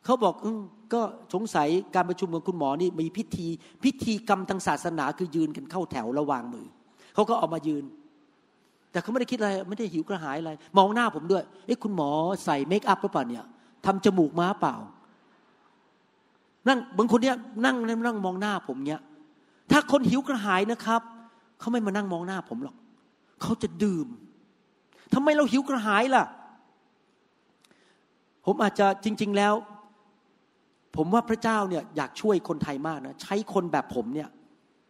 เขาบอกอก็สงสัยการประชุมของคุณหมอนี่มีพิธี พิธีกรรมทางศาสนาคือยืนกันเข้าแถวระวางมือเขาก็ออกมายืน แต่เขาไม่ได้คิดอะไรไม่ได้หิวกระหายอะไร มองหน้าผมด้วยเอ้คุณหมอใส่เมคอัพหรือเปล่าเนี่ยทำจมูกม้าเปล่า นั่งบางคนเนี่ยนั่งนั่งมองหน้าผมเนี่ยถ้าคนหิวกระหายนะครับ เขาไม่มานั่งมองหน้าผมหรอก เขาจะดื่มทำไมเราหิวกระหายล่ะ ผมอาจจะจริง ๆแล้ว ผมว่าพระเจ้าเนี่ยอยากช่วยคนไทยมากนะใช้คนแบบผมเนี่ย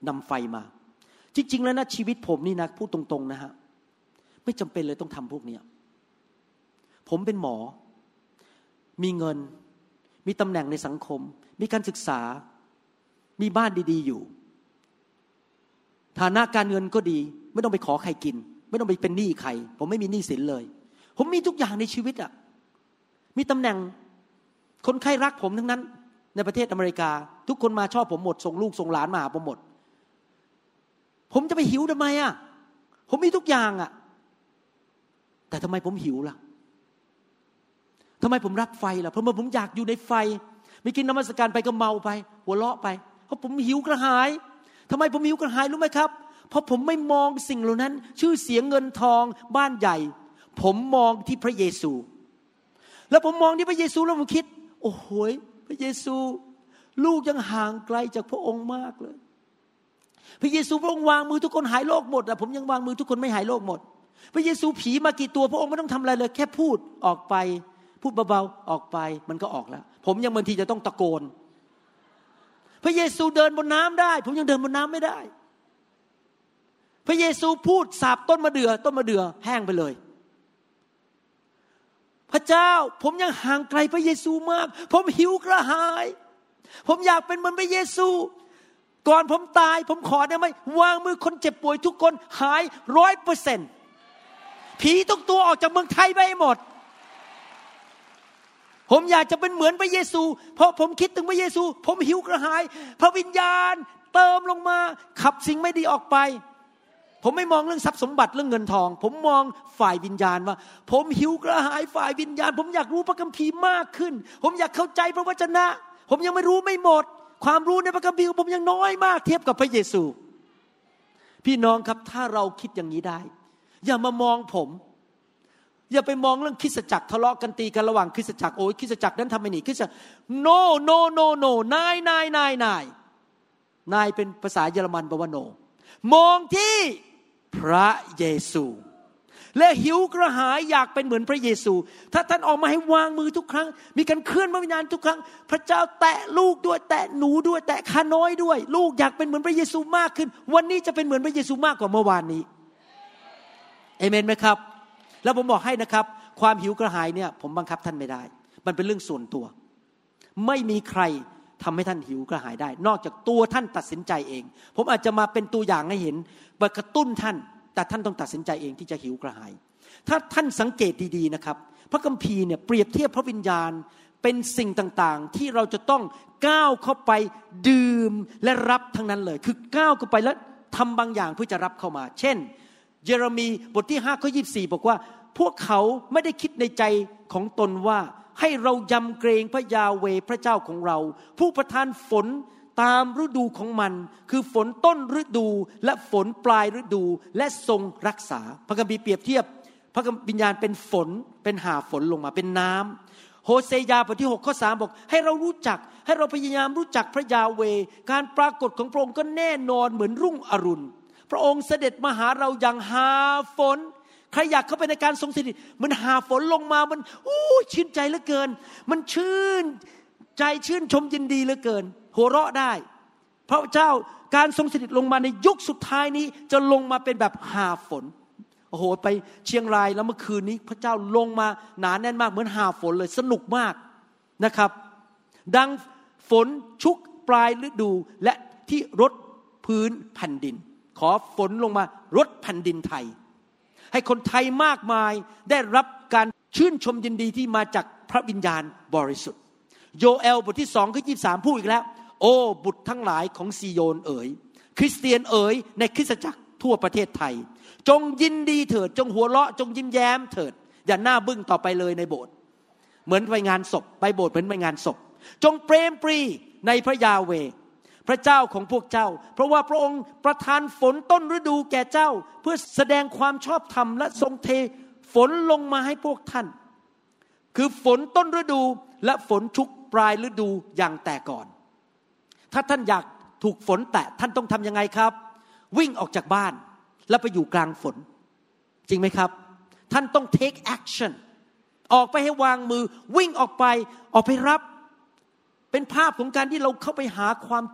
นำไฟมา จริง ๆ แล้วนะชีวิตผมนี่นะพูดตรง ๆ นะฮะไม่จำเป็นเลยต้องทำพวกนี้ผมเป็นหมอ มีเงิน มีตำแหน่งในสังคม มีการศึกษา มีบ้านดี ๆ อยู่ ฐานะการเงินก็ดี ไม่ต้องไปขอใครกิน ไม่ต้องไปเป็นหนี้ใคร ผมไม่มีหนี้สินเลย ผมมีทุกอย่างในชีวิตอะมีตำแหน่งคนไข้รักผมทั้งนั้น ในประเทศอเมริกา ทุกคนมาชอบผมหมดส่งลูกส่งหลานมาหาผมหมด ผมจะไปหิวทำไมอะผมมีทุกอย่างอะ แต่ทำไมผมหิวล่ะทำไมผมรักไฟล่ะ เพราะว่าผมอยากอยู่ในไฟ ไม่กินน้ำมันสการไปก็เมาไป หัวเราะไป เพราะผมหิวกระหาย ทำไมผมหิวกระหายรู้ไหมครับ เพราะผมไม่มองสิ่งเหล่านั้น ชื่อเสียงเงินทองบ้านใหญ่ ผมมองที่พระเยซู แล้วผมมองที่พระเยซูแล้วผมคิด โอ้โหพระเยซู ลูกยังห่างไกลจากพระองค์มากเลย พระเยซูพระองค์วางมือทุกคนหายโรคหมดอะผมยังวางมือทุกคนไม่หายโรคหมด พระเยซูผีมากี่ตัวพระองค์ไม่ต้องทำอะไรเลย แค่พูดออกไป พูดเบาๆออกไปมันก็ออกแล้ว ผมยังบางทีจะต้องตะโกน พระเยซูเดินบนน้ำได้ ผมยังเดินบนน้ำไม่ได้ พระเยซูพูดสาบต้นมะเดื่อต้นมะเดื่อแห้งไปเลย พระเจ้าผมยังห่างไกลพระเยซูมาก ผมหิวกระหาย ผมอยากเป็นเหมือนพระเยซูก่อนผมตายผมขอได้ไหมวางมือคนเจ็บป่วยทุกคนหายร้อยเปอร์เซ็นต์ผีทุกตัวออกจากเมืองไทยไปหมด ผมอยากจะเป็นเหมือนพระเยซู เพราะผมคิดถึงพระเยซู ผมหิวกระหาย พระวิญญาณเติมลงมา ขับสิ่งไม่ดีออกไป ผมไม่มองเรื่องทรัพย์สมบัติเรื่องเงินทอง ผมมองฝ่ายวิญญาณว่า ผมหิวกระหายฝ่ายวิญญาณ ผมอยากรู้พระคัมภีร์มากขึ้น ผมอยากเข้าใจพระวจนะ ผมยังไม่รู้ไม่หมด ความรู้ในพระคัมภีร์ผมยังน้อยมากเทียบกับพระเยซู พี่น้องครับถ้าเราคิดอย่างนี้ได้ อย่ามามองผม อย่าไปมองเรื่องคริสจักรทะเลาะกันตีกันระหว่างคริสจักรโอ้ยคริสจักรนั้นทำไม่หนีคริสจักร no no no no นายนายนายนายนายเป็นภาษาเยอรมันแปลว่า no มองที่พระเยซู และหิวกระหายอยากเป็นเหมือนพระเยซู ถ้าท่านออกมาให้วางมือทุกครั้ง มีการเคลื่อนพระวิญญาณทุกครั้ง พระเจ้าแตะลูกด้วย แตะหนูด้วย แตะข้าน้อยด้วย ลูกอยากเป็นเหมือนพระเยซูมากขึ้น วันนี้จะเป็นเหมือนพระเยซูมากกว่าเมื่อวานนี้เอเมนไหมครับ แล้วผมบอกให้นะครับ ความหิวกระหายเนี่ย ผมบังคับท่านไม่ได้ มันเป็นเรื่องส่วนตัว ไม่มีใครทำให้ท่านหิวกระหายได้ นอกจากตัวท่านตัดสินใจเอง ผมอาจจะมาเป็นตัวอย่างให้เห็นกระตุ้นท่าน แต่ท่านต้องตัดสินใจเองที่จะหิวกระหาย ถ้าท่านสังเกตดีๆนะครับ พระคัมภีร์เนี่ยเปรียบเทียบพระวิญญาณเป็นสิ่งต่างๆ ที่เราจะต้องก้าวเข้าไปดื่มและรับทั้งนั้นเลย คือก้าวเข้าไปแล้วทำบางอย่างเพื่อจะรับเข้ามา เช่น เยเรมีบทที่5ข้อยีบอกว่า พวกเขาไม่ได้คิดในใจของตนว่า ให้เรายำเกรงพระยาเวพระเจ้าของเรา ผู้ประทานฝนตามฤดูของมัน คือฝนต้นฤดูและฝนปลายฤดูและทรงรักษา พระคัมภีร์เปรียบเทียบ พระวิญญาณเป็นฝนเป็นหาฝนลงมาเป็นน้ำโฮเซยาบทที่6ข้อ3บอก ให้เรารู้จัก ให้เราพยายามรู้จักพระยาเว การปรากฏของพระองค์ก็แน่นอนเหมือนรุ่งอรุณ ระองค์เสด็จมาหาเราอย่างหาฝน ใครอยากเข้าไปในการทรงสถิตมันหาฝนลงมามันอู้ชื่นใจเหลือเกิน มันชื่นใจชื่นชมยินดีเหลือเกิน หัวเราะได้ พระเจ้าการทรงสถิตลงมาในยุคสุดท้ายนี้จะลงมาเป็นแบบหาฝนโอ้โหไปเชียงรายแล้วเมื่อคืนนี้ พระเจ้าลงมาหนาแน่นมากเหมือนหาฝนเลยสนุกมากนะครับ ดังฝนชุกปลายฤดูและที่รดพื้นแผ่นดิน ขอฝนลงมารดแผ่นดินไทย ให้คนไทยมากมายได้รับการชื่นชมยินดีที่มาจากพระวิญญาณบริสุทธิ์ โยเอลบทที่สองข้อยีสามพูดอีกแล้ว โอ้บุตรทั้งหลายของซีโยนเอ๋ย คริสเตียนเอ๋ยในคริสตจักรทั่วประเทศไทย จงยินดีเถิด จงหัวเราะจงยิ้มแย้มเถิด อย่าหน้าบึ้งต่อไปเลยในโบสถ์เหมือนไปงานศพไปโบสถ์เหมือนไปงานศพ จงเปรมปรีในพระยาเว พระเจ้าของพวกเจ้า เพราะว่าพระองค์ประทานฝนต้นฤดูแก่เจ้า เพื่อแสดงความชอบธรรมและทรงเทฝนลงมาให้พวกท่าน คือฝนต้นฤดูและฝนชุกปลายฤดูอย่างแต่ก่อน ถ้าท่านอยากถูกฝนแตะท่านต้องทำยังไงครับ วิ่งออกจากบ้านแล้วไปอยู่กลางฝน จริงไหมครับ ท่านต้อง take action ออกไปให้วางมือวิ่งออกไปออกไปรับ เป็นภาพของการที่เราเข้าไปหาความ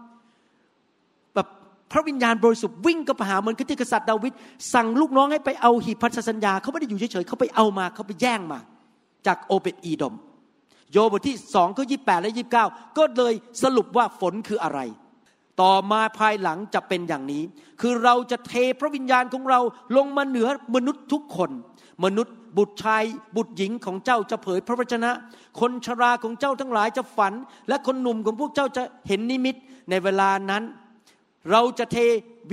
พระวิญญาณบริสุทธิ์วิ่งก็ไปหาเหมือนที่กษัตริย์ดาวิดสั่งลูกน้องให้ไปเอาหีบพันธสัญญาเขาไม่ได้อยู่เฉยๆเขาไปเอามาเขาไปแย่งมา จากโอเบตอีดม โยบทที่สองข้อยี่แปดและยี่บเก้าก็เลยสรุปว่าฝนคืออะไร ต่อมาภายหลังจะเป็นอย่างนี้ คือเราจะเทพระวิญญาณของเราลงมาเหนือมนุษย์ทุกคน มนุษย์บุตรชายบุตรหญิงของเจ้าจะเผยพระวจนะ คนชราของเจ้าทั้งหลายจะฝัน และคนหนุ่มของพวกเจ้าจะเห็นนิมิตในเวลานั้น เราจะเท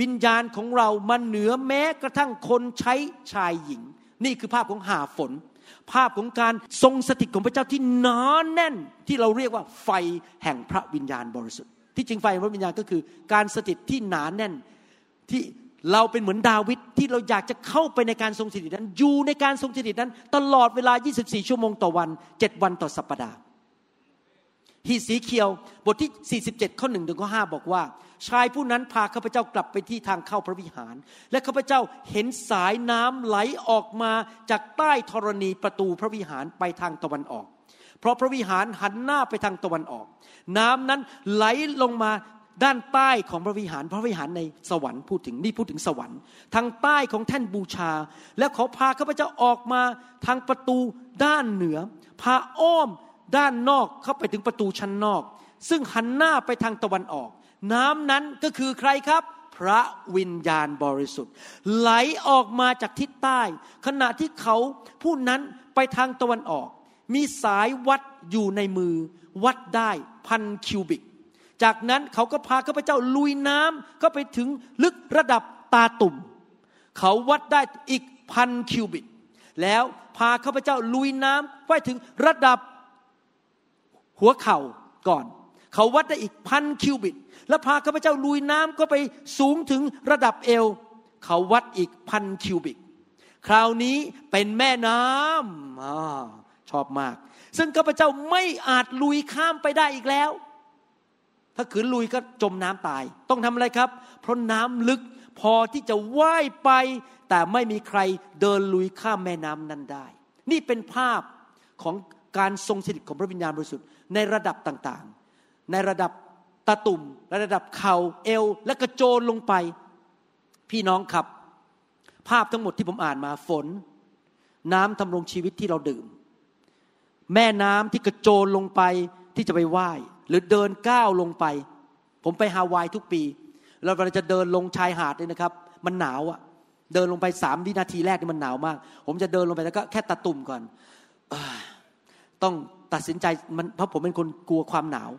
วิญญาณของเรามาเหนือแม้กระทั่งคนใช้ชายหญิง นี่คือภาพของหาฝน ภาพของการทรงสถิตของพระเจ้าที่หนานแน่น ที่เราเรียกว่าไฟแห่งพระวิญญาณบริสุทธิ์ ที่จริงไฟแห่งพระวิญญาณก็คือ การสถิตที่หนานแน่นที่เราเป็นเหมือนดาวิดที่เราอยากจะเข้าไปในการทรงสถิตนั้น อยู่ในการทรงสถิตนั้น ตลอดเวลา 24 ชั่วโมงต่อวัน 7 วันต่อสัปปดาห์ ฮีสีเคียวบทที่ 47 ข้อ1ถึงข้อ5บอกว่า ชายผู้นั้นพาข้าพเจ้ากลับไปที่ทางเข้าพระวิหาร และข้าพเจ้าเห็นสายน้ำไหลออกมาจากใต้ธรณีประตูพระวิหารไปทางตะวันออก เพราะพระวิหารหันหน้าไปทางตะวันออก น้ำนั้นไหลลงมาด้านใต้ของพระวิหาร พระวิหารในสวรรค์พูดถึงนี่พูดถึงสวรรค์ทางใต้ของแท่นบูชา และขอพาข้าพเจ้าออกมาทางประตูด้านเหนือ พาอ้อม ด้านนอกเข้าไปถึงประตูชั้นนอก ซึ่งหันหน้าไปทางตะวันออก น้ำนั้นก็คือใครครับ พระวิญญาณบริสุทธิ์ ไหลออกมาจากทิศใต้ ขณะที่เขาผู้นั้นไปทางตะวันออก มีสายวัดอยู่ในมือ วัดได้พันคิวบิก จากนั้นเขาก็พาข้าพเจ้าลุยน้ำก็ไปถึงลึกระดับตาตุ่ม เขาวัดได้อีกพันคิวบิก แล้วพาข้าพเจ้าลุยน้ำไปถึงระดับ หัวเข่าก่อน เขาวัดได้อีกพันคิวบิต แล้วพาข้าพเจ้าลุยน้ำก็ไปสูงถึงระดับเอว เขาวัดอีกพันคิวบิต คราวนี้เป็นแม่น้ำอชอบมาก ซึ่งข้าพเจ้าไม่อาจลุยข้ามไปได้อีกแล้ว ถ้าขืนลุยก็จมน้ำตาย ต้องทำอะไรครับ เพราะน้ำลึกพอที่จะว่ายไป แต่ไม่มีใครเดินลุยข้ามแม่น้ำนั้นได้ นี่เป็นภาพของการทรงสถิตของพระวิญญาณบริสุทธิ์ ในระดับต่างๆ ในระดับตะตุ่มระดับเข่าเอว และกระโจนลงไป พี่น้องครับ ภาพทั้งหมดที่ผมอ่านมาฝน น้ำทำรงชีวิตที่เราดื่ม แม่น้ำที่กระโจนลงไปที่จะไปไหว้หรือเดินก้าวลงไป ผมไปฮาวายทุกปี เราเวลาจะเดินลงชายหาดเลยนะครับ มันหนาวอะเดินลงไปสามวินาทีแรกนี่มันหนาวมาก ผมจะเดินลงไปแล้วก็แค่ตะตุ่มก่อนต้อง ตัดสินใจมันเพราะผมเป็นคนกลัวความหนาว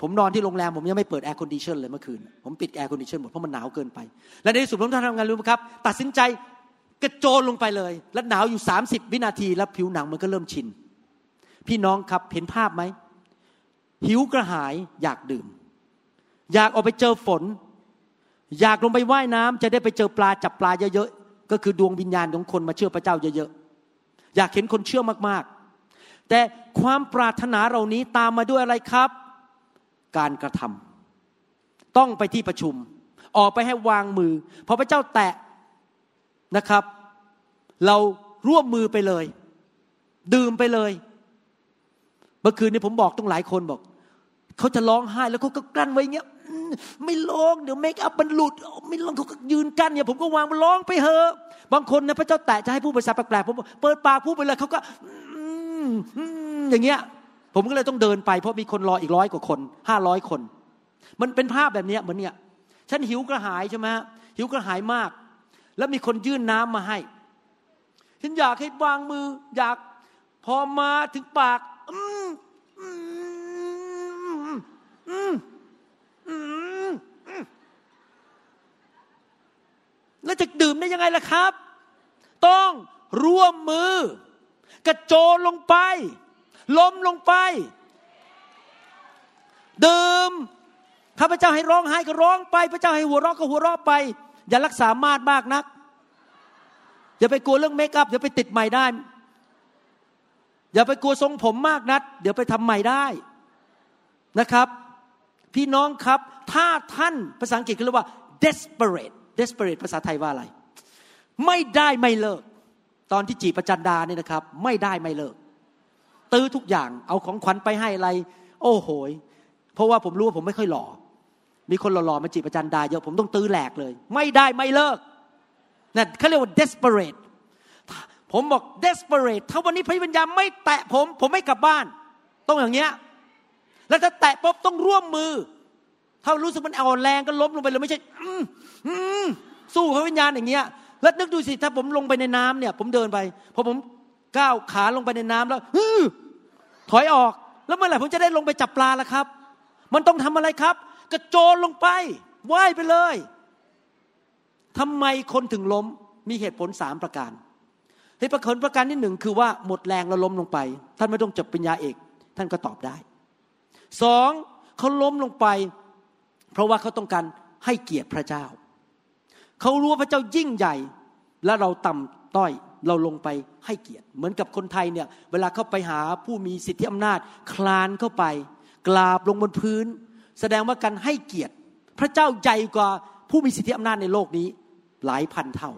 ผมนอนที่โรงแรมผมยังไม่เปิด air condition เลยเมื่อคืน ผมปิด air condition หมดเพราะมันหนาวเกินไป และในที่สุดผมทำไงรู้ไหมครับ ตัดสินใจกระโจนลงไปเลย แล้วหนาวอยู่ 30 วินาที แล้วผิวหนังมันก็เริ่มชิน พี่น้องครับเห็นภาพไหม หิวกระหายอยากดื่ม อยากออกไปเจอฝน อยากลงไปว่ายน้ำจะได้ไปเจอปลาจับปลาเยอะๆก็คือดวงวิญญาณของคนมาเชื่อพระเจ้าเยอะๆอยากเห็นคนเชื่อมากๆ แต่ความปรารถนาเหล่านี้ตามมาด้วยอะไรครับ การกระทำต้องไปที่ประชุม ออกไปให้วางมือพอพระเจ้าแตะนะครับ เราร่วมมือไปเลย ดื่มไปเลย เมื่อคืนนี้ผมบอกต้องหลายคนบอกเขาจะร้องไห้แล้วเขาก็กลั้นไว้เงี้ยไม่ร้องเดี๋ยวเมคอัพมันหลุดไม่ร้องเขาก็ยืนกั้นเนี่ยผมก็วางมันร้องไปเถอะบางคนนะพระเจ้าแตะจะให้พูดภาษาแปลกๆผมเปิดปากพูดไปเลยเขาก็ อย่างเงี้ย ผมก็เลยต้องเดินไปเพราะมีคนรออีกร้อยกว่าคนห้าร้อยคน มันเป็นภาพแบบเนี้ยเหมือนเนี่ยฉันหิวกระหายใช่ไหมฮะหิวกระหายมาก แล้วมีคนยื่นน้ำมาให้ ฉันอยากให้วางมือ อยากพอมาถึงปากอืมอืมอืมอืมอืมแล้วจะดื่มได้ยังไงล่ะครับ ต้องร่วมมือ กระโจนลงไป ล้มลงไปดื่มถ้าพระเจ้าให้ร้องไห้ก็ร้องไปพระเจ้าให้หัวเราะก็หัวเราะไป อย่ารักษามาดมากนัก อย่าไปกลัวเรื่องเมคอัพเดี๋ยวไปติดใหม่ได้ อย่าไปกลัวทรงผมมากนัดเดี๋ยวไปทำใหม่ได้นะครับ พี่น้องครับ ถ้าท่านภาษาอังกฤษเขาเรียกว่า desperate desperate ภาษาไทยว่าอะไร ไม่ได้ไม่เลิก ตอนที่จีบประจันดาเนี่ยนะครับ ไม่ได้ไม่เลิก ตื้อทุกอย่างเอาของขวัญไปให้อะไร โอ้โหย เพราะว่าผมรู้ว่าผมไม่ค่อยหล่อมีคนหล่อๆมาจีบประจันดาเยอะผมต้องตื้อแหลกเลย ไม่ได้ไม่เลิกนั่นเขาเรียกว่า desperate ผมบอก desperate ถ้าวันนี้พระวิญญาณไม่แตะผม ผมไม่กลับบ้าน ต้องอย่างเงี้ยแล้วถ้าแตะปุ๊บต้องร่วมมือ ถ้ารู้สึกมันอ่อนแรงก็ล้มลงไปเลยไม่ใช่ อืมอืมสู้พระวิญญาณอย่างเงี้ย แล้วนึกดูสิถ้าผมลงไปในน้ำเนี่ย ผมเดินไปพอผมก้าวขาลงไปในน้ำแล้วฮึถอยออก แล้วเมื่อไหร่ผมจะได้ลงไปจับปลาล่ะครับ มันต้องทำอะไรครับ กระโจนลงไปว่ายไปเลยทำไมคนถึงล้มมีเหตุผลสามประการเหตุผลประการที่หนึ่งคือว่าหมดแรงแล้วล้มลงไป ท่านไม่ต้องจบปริญญาเอก ท่านก็ตอบได้สองเขาล้มลงไป เพราะว่าเขาต้องการให้เกียรติพระเจ้า เขารู้ว่าพระเจ้ายิ่งใหญ่ และเราต่ำต้อยเราลงไปให้เกียรติ เหมือนกับคนไทยเนี่ยเวลาเข้าไปหาผู้มีสิทธิอำนาจคลานเข้าไป กราบลงบนพื้น แสดงว่าการให้เกียรติ พระเจ้าใหญ่กว่าผู้มีสิทธิอำนาจในโลกนี้หลายพันเท่า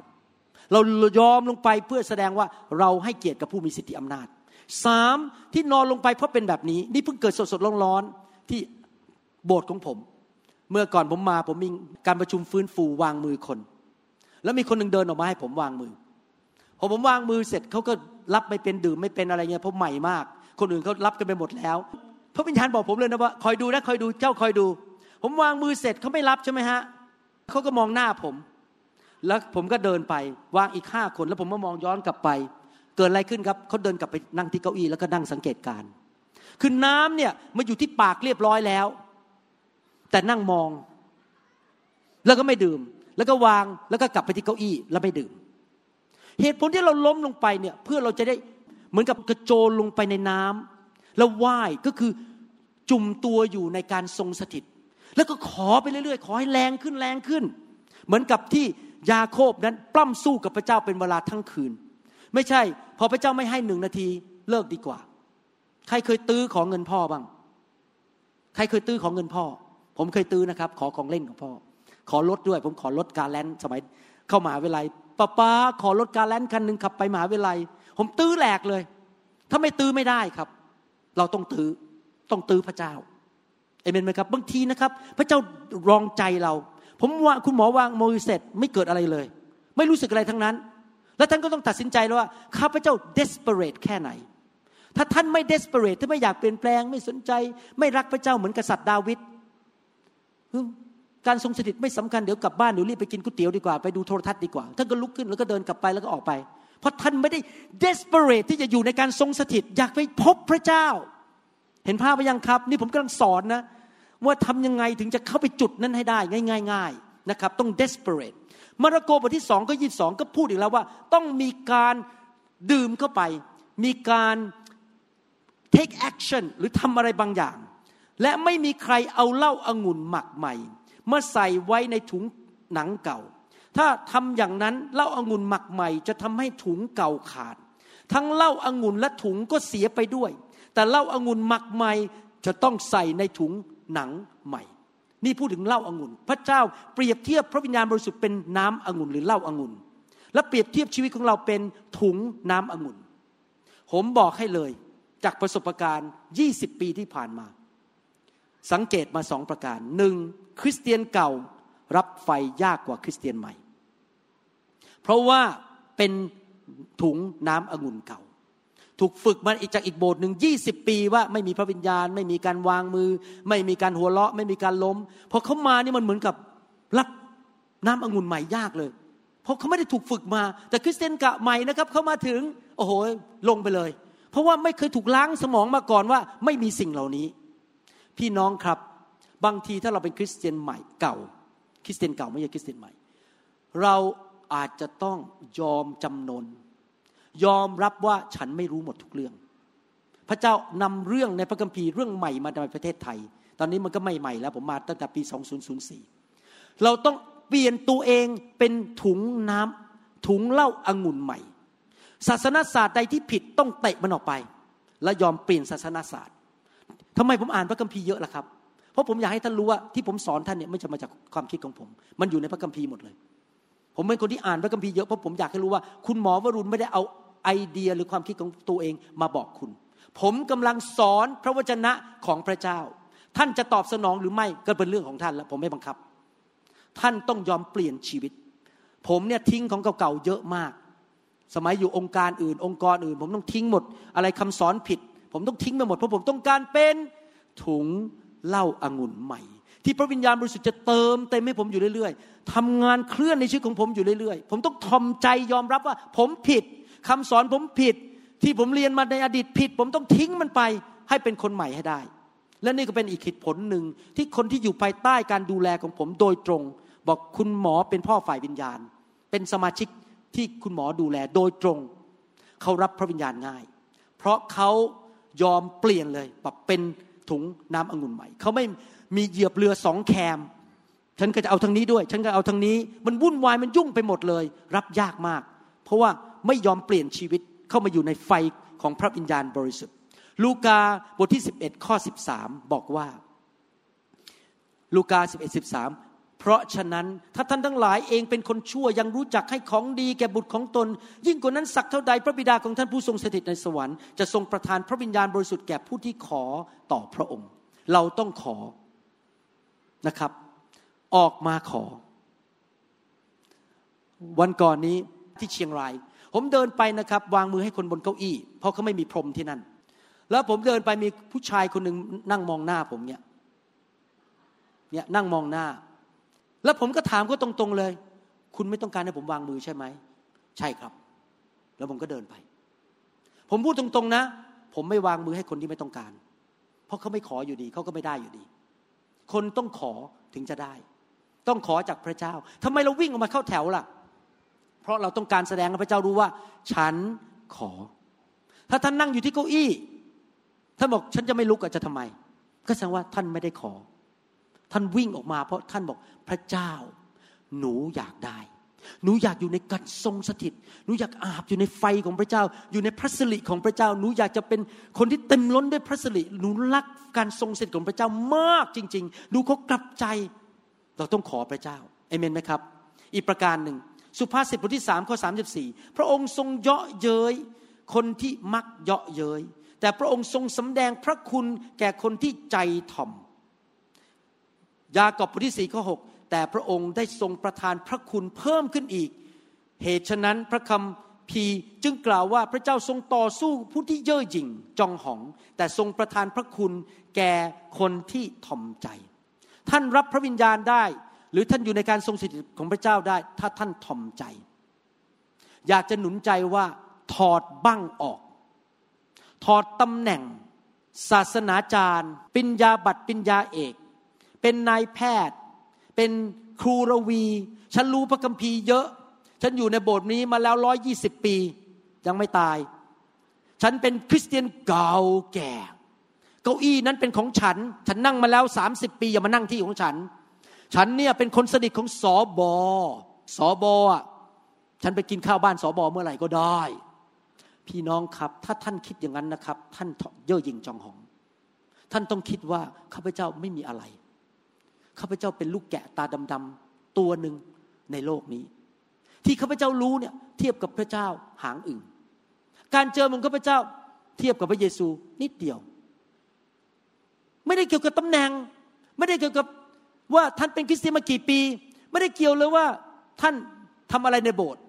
เรายอมลงไปเพื่อแสดงว่าเราให้เกียรติกับผู้มีสิทธิอำนาจสามที่นอนลงไปเพราะเป็นแบบนี้ นี่เพิ่งเกิดสดๆร้อนๆที่โบสถ์ของผม เมื่อก่อนผมมาผมมีการประชุมฟื้นฟูวางมือคน แล้วมีคนหนึ่งเดินออกมาให้ผมวางมือพอผมวางมือเสร็จเขาก็รับไม่เป็นดื่มไม่เป็นอะไรเงี้ยเพราะใหม่มาก คนอื่นเขารับกันไปหมดแล้วพระวิญญาณบอกผมเลยนะว่าคอยดูนะคอยดูเจ้าคอยดู ผมวางมือเสร็จเขาไม่รับใช่ไหมฮะเขาก็มองหน้าผม แล้วผมก็เดินไปวางอีกห้าคนแล้วผมก็มองย้อนกลับไป เกิดอะไรขึ้นครับเขาเดินกลับไปนั่งที่เก้าอี้แล้วก็นั่งสังเกตการคือน้ำเนี่ยมาอยู่ที่ปากเรียบร้อยแล้ว แต่นั่งมอง แล้วก็ไม่ดื่ม แล้วก็วางแล้วก็กลับไปที่เก้าอี้แล้วไม่ดื่ม เหตุผลที่เราล้มลงไปเนี่ยเพื่อเราจะได้เหมือนกับกระโจนลงไปในน้ำแล้วว่ายก็คือจุ่มตัวอยู่ในการทรงสถิต แล้วก็ขอไปเรื่อยๆ ขอให้แรงขึ้นแรงขึ้น เหมือนกับที่ยาโคบนั้นปล้ำสู้กับพระเจ้าเป็นเวลาทั้งคืน ไม่ใช่ พอพระเจ้าไม่ให้หนึ่งนาทีเลิกดีกว่า ใครเคยตื้อของเงินพ่อบ้าง ใครเคยตื้อของเงินพ่อ ผมเคยตื้อนะครับ ขอของเล่นของพ่อ ขอรถด้วย ผมขอรถการแลนสมัยเข้ามหาวิทยาลัยป้าป้าขอรถการแลนคันหนึ่งขับไปมหาวิทยาลัย ผมตื้อแหลกเลย ถ้าไม่ตื้อไม่ได้ครับ เราต้องตื้อต้องตื้อพระเจ้าเอเมนไหมครับ บางทีนะครับ พระเจ้ารองใจเรา ผมว่าคุณหมอวางมือเสร็จไม่เกิดอะไรเลย ไม่รู้สึกอะไรทั้งนั้น แล้วท่านก็ต้องตัดสินใจแล้วว่าข้าพระเจ้า desperate แค่ไหน ถ้าท่านไม่ desperate ถ้าไม่อยากเปลี่ยนแปลง ไม่สนใจ ไม่รักพระเจ้าเหมือนกษัตริย์ดาวิด การทรงสถิตไม่สำคัญเดี๋ยวกลับบ้านเดี๋ยวรีบไปกินก๋วยเตี๋ยวดีกว่าไปดูโทรทัศน์ดีกว่าท่านก็ลุกขึ้นแล้วก็เดินกลับไปแล้วก็ออกไป เพราะท่านไม่ได้ desperate ที่จะอยู่ในการทรงสถิตอยากไปพบพระเจ้า เห็นภาพไปยังครับ นี่ผมกำลังสอนนะ ว่าทำยังไงถึงจะเข้าไปจุดนั้นให้ได้ ง่าย ๆนะครับ ต้อง desperate มาระโกบทที่สองก็ยีสองก็พูดอีกแล้วว่า ต้องมีการดื่มเข้าไป มีการ take action หรือทำอะไรบางอย่าง และไม่มีใครเอาเหล้าอางุ่นหมักใหม่ มาใส่ไว้ในถุงหนังเก่า ถ้าทำอย่างนั้นเหล้าอางุ่นหมักใหม่จะทำให้ถุงเก่าขาด ทั้งเหล้าอางุ่นและถุงก็เสียไปด้วย แต่เหล้าอางุ่นหมักใหม่จะต้องใส่ในถุงหนังใหม่ นี่พูดถึงเหล้าอางุ่น พระเจ้าเปรียบเทียบพระวิญญาณบริสุทธิ์เป็นน้ำองุ่นหรือเหล้าอางุ่น และเปรียบเทียบชีวิตของเราเป็นถุงน้ำองุ่น ผมบอกให้เลยจากประสบการณ์ 20 ปีที่ผ่านมา สังเกตมาสองประการหนึ่ง คริสเตียนเก่ารับไฟยากกว่าคริสเตียนใหม่ เพราะว่าเป็นถุงน้ำองุ่นเก่า ถูกฝึกมาอีกจากอีกโบสถ์หนึ่งยี่สิบปีว่าไม่มีพระวิญญาณ ไม่มีการวางมือ ไม่มีการหัวเราะ ไม่มีการล้มพอเขามานี่มันเหมือนกับรับน้ำองุ่นใหม่ยากเลย เพราะเขาไม่ได้ถูกฝึกมา แต่คริสเตียนกะใหม่นะครับเขามาถึง โอ้โหลงไปเลย เพราะว่าไม่เคยถูกล้างสมองมาก่อนว่า ไม่มีสิ่งเหล่านี้ พี่น้องครับ บางทีถ้าเราเป็นคริสเตียนใหม่เก่า คริสเตียนเก่าไม่ใช่คริสเตียนใหม่ เราอาจจะต้องยอมจำนน ยอมรับว่าฉันไม่รู้หมดทุกเรื่อง พระเจ้านำเรื่องในพระคัมภีร์เรื่องใหม่มาในประเทศไทย ตอนนี้มันก็ไม่ใหม่แล้วผมมาตั้งแต่ปี 2004 เราต้องเปลี่ยนตัวเองเป็นถุงน้ำถุงเหล้าอางุ่นใหม่ ศาสนาศาสตร์ใดที่ผิดต้องเตะมันออกไป และยอมเปลี่ยนศาสนาศาสตร์ทำไมผมอ่านพระคัมภีร์เยอะล่ะครับ เพราะผมอยากให้ท่านรู้ว่าที่ผมสอนท่านเนี่ยไม่ใช่มาจากความคิดของผม มันอยู่ในพระคัมภีร์หมดเลย ผมเป็นคนที่อ่านพระคัมภีร์เยอะเพราะผมอยากให้รู้ว่า คุณหมอวรุณไม่ได้เอาไอเดียหรือความคิดของตัวเองมาบอกคุณ ผมกำลังสอนพระวจนะของพระเจ้า ท่านจะตอบสนองหรือไม่ก็เป็นเรื่องของท่านแล้วผมไม่บังคับ ท่านต้องยอมเปลี่ยนชีวิต ผมเนี่ยทิ้งของเก่าๆเยอะมาก สมัยอยู่องค์การอื่น องค์กรอื่น ผมต้องทิ้งหมด อะไรคำสอนผิด ผมต้องทิ้งไปหมดเพราะผมต้องการเป็นถุง เหล้าอางุ่นใหม่ ที่พระวิญญาณบริสุทธิ์จะเติมเต็มให้ผมอยู่เรื่อยๆทำงานเคลื่อนในชีวิตของผมอยู่เรื่อยๆ ผมต้องทอมใจยอมรับว่า ผมผิดคำสอนผมผิด ที่ผมเรียนมาในอดีตผิด ผมต้องทิ้งมันไปให้เป็นคนใหม่ให้ได้ และนี่ก็เป็นอีกเหตุผลหนึ่งที่คนที่อยู่ภายใต้การดูแลของผมโดยตรง บอกคุณหมอเป็นพ่อฝ่ายวิญญาณ เป็นสมาชิกที่คุณหมอดูแลโดยตรง เขารับพระวิญญาณง่าย เพราะเขายอมเปลี่ยนเลยแบบเป็น ถุงน้ำองุ่นใหม่เขาไม่มีเหยียบเรือสองแคม ฉันก็จะเอาทางนี้ด้วย ฉันก็เอาทางนี้ มันวุ่นวายมันยุ่งไปหมดเลย รับยากมาก เพราะว่าไม่ยอมเปลี่ยนชีวิตเข้ามาอยู่ในไฟของพระวิญญาณบริสุทธิ์ ลูกาบทที่ 11 ข้อ 13 บอกว่า ลูกา 11 13 เพราะฉะนั้นถ้าท่านทั้งหลายเองเป็นคนชั่วยังรู้จักให้ของดีแก่บุตรของตน ยิ่งกว่านั้นสักเท่าใดพระบิดาของท่านผู้ทรงสถิตในสวรรค์จะทรงประทานพระวิญญาณบริสุทธิ์แก่ผู้ที่ขอต่อพระองค์ เราต้องขอนะครับ ออกมาขอ วันก่อนนี้ที่เชียงราย ผมเดินไปนะครับ วางมือให้คนบนเก้าอี้ เพราะเขาไม่มีพรมที่นั่น แล้วผมเดินไปมีผู้ชายคนหนึ่งนั่งมองหน้าผมเนี่ยเนี่ยนั่งมองหน้า แล้วผมก็ถามเขาตรงๆเลย คุณไม่ต้องการให้ผมวางมือใช่ไหม ใช่ครับ แล้วผมก็เดินไป ผมพูดตรงๆนะ ผมไม่วางมือให้คนที่ไม่ต้องการ เพราะเขาไม่ขออยู่ดี เขาก็ไม่ได้อยู่ดี คนต้องขอถึงจะได้ ต้องขอจากพระเจ้าทำไมเราวิ่งออกมาเข้าแถวล่ะ เพราะเราต้องการแสดงให้พระเจ้ารู้ว่า ฉันขอ ถ้าท่านนั่งอยู่ที่เก้าอี้ท่านบอกฉันจะไม่ลุกอจะทำไม ก็แสดงว่าท่านไม่ได้ขอ ท่านวิ่งออกมา เพราะท่านบอกพระเจ้า หนูอยากได้ หนูอยากอยู่ในการทรงสถิต หนูอยากอาบอยู่ในไฟของพระเจ้า อยู่ในพระสิริของพระเจ้า หนูอยากจะเป็นคนที่เต็มล้นด้วยพระสิริ หนูรักการทรงสถิตของพระเจ้ามากจริง ๆ หนูเขากลับใจ เราต้องขอพระเจ้าเอเมนไหมครับ อีกประการหนึ่งสุภาษิตบทที่สามข้อสามสิบสี่พระองค์ทรงเยาะเย้ยคนที่มักเยาะเย้ยแต่พระองค์ทรงสำแดงพระคุณแก่คนที่ใจถ่อม ยากอบบทที่สี่ข้อหกแต่พระองค์ได้ทรงประทานพระคุณเพิ่มขึ้นอีก เหตุฉะนั้นพระคำพีจึงกล่าวว่าพระเจ้าทรงต่อสู้ผู้ที่เย่อหยิ่งจองหอง แต่ทรงประทานพระคุณแก่คนที่ถ่อมใจ ท่านรับพระวิญญาณได้ หรือท่านอยู่ในการทรงสถิตของพระเจ้าได้ ถ้าท่านถ่อมใจ อยากจะหนุนใจว่าถอดบั้งออก ถอดตำแหน่ง ศาสนาจารย์ ปิญญาบัตรปิญญาเอก เป็นนายแพทย์ เป็นครูระวี ฉันรู้พระคัมภีร์เยอะ ฉันอยู่ในโบสถ์นี้มาแล้วร้อยยี่สิบปี ยังไม่ตาย ฉันเป็นคริสเตียนเก่าแก่ เก้าอี้นั้นเป็นของฉัน ฉันนั่งมาแล้วสามสิบปีอย่ามานั่งที่ของฉัน ฉันเนี่ยเป็นคนสนิทของสอบอสอบอะฉันไปกินข้าวบ้านสอบอเมื่อไหร่ก็ได้ พี่น้องครับ ถ้าท่านคิดอย่างนั้นนะครับ ท่านเย่อหยิ่งจองหอง ท่านต้องคิดว่าข้าพเจ้าไม่มีอะไร ข้าพเจ้าเป็นลูกแกะตาดำๆตัวหนึ่งในโลกนี้ ที่ข้าพเจ้ารู้เนี่ยเทียบกับพระเจ้าหางอึ่งการเจอของข้าพเจ้าเทียบกับพระเยซูนิดเดียว ไม่ได้เกี่ยวกับตำแหน่ง ไม่ได้เกี่ยวกับว่าท่านเป็นคริสเตียนมากี่ปี ไม่ได้เกี่ยวเลยว่าท่านทำอะไรในโบสถ์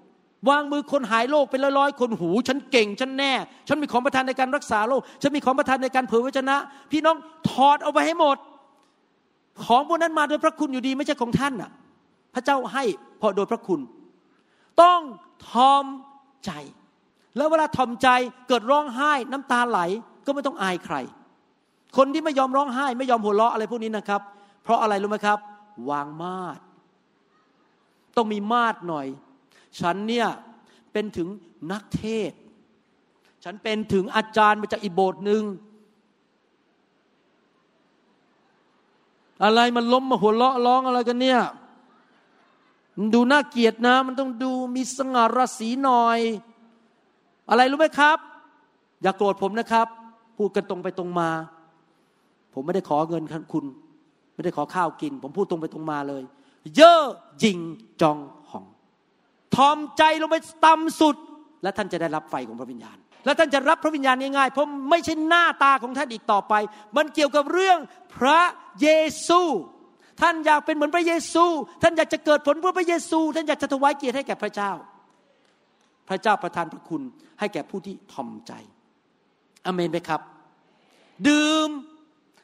วางมือคนหายโรคเป็นร้อยๆคนหู ฉันเก่งฉันแน่ ฉันมีของประทานในการรักษาโรคฉันมีของประทานในการเผยพระชนะ พี่น้องถอดเอาไปให้หมด ของพวกนั้นมาโดยพระคุณอยู่ดีไม่ใช่ของท่านน่ะ พระเจ้าให้เพราะโดยพระคุณ ต้องทอมใจ แล้วเวลาทอมใจเกิดร้องไห้น้ำตาไหลก็ไม่ต้องอายใคร คนที่ไม่ยอมร้องไห้ ไม่ยอมหัวเราะอะไรพวกนี้นะครับ เพราะอะไรรู้ไหมครับ วางมาดต้องมีมาดหน่อย ฉันเนี่ยเป็นถึงนักเทศ ฉันเป็นถึงอาจารย์มาจากอีโบสถ์หนึ่ง อะไรมันล้มมาหัวเราะร้องอะไรกันเนี่ยมันดูน่าเกียดนะ มันต้องดูมีสง่าราศีหน่อย อะไรรู้ไหมครับ อย่ากโกรธผมนะครับ พูดกันตรงไปตรงมา ผมไม่ได้ขอเงินคุณ ไม่ได้ขอข้าวกิน ผมพูดตรงไปตรงมาเลย เย่อหยิงจองหอง ทอมใจลงไปต่ำสุด และท่านจะได้รับไฟของพระวิญญาณ และท่านจะรับพระวิญญาณง่ายๆ เพราะไม่ใช่หน้าตาของท่านอีกต่อไป มันเกี่ยวกับเรื่องพระเยซู ท่านอยากเป็นเหมือนพระเยซู ท่านอยากจะเกิดผลเพื่อพระเยซู ท่านอยากจะถวายเกียรติให้แก่พระเจ้า พระเจ้าประทานพระคุณให้แก่ผู้ที่ทอมใจ อเมนไหมครับ ดื่ม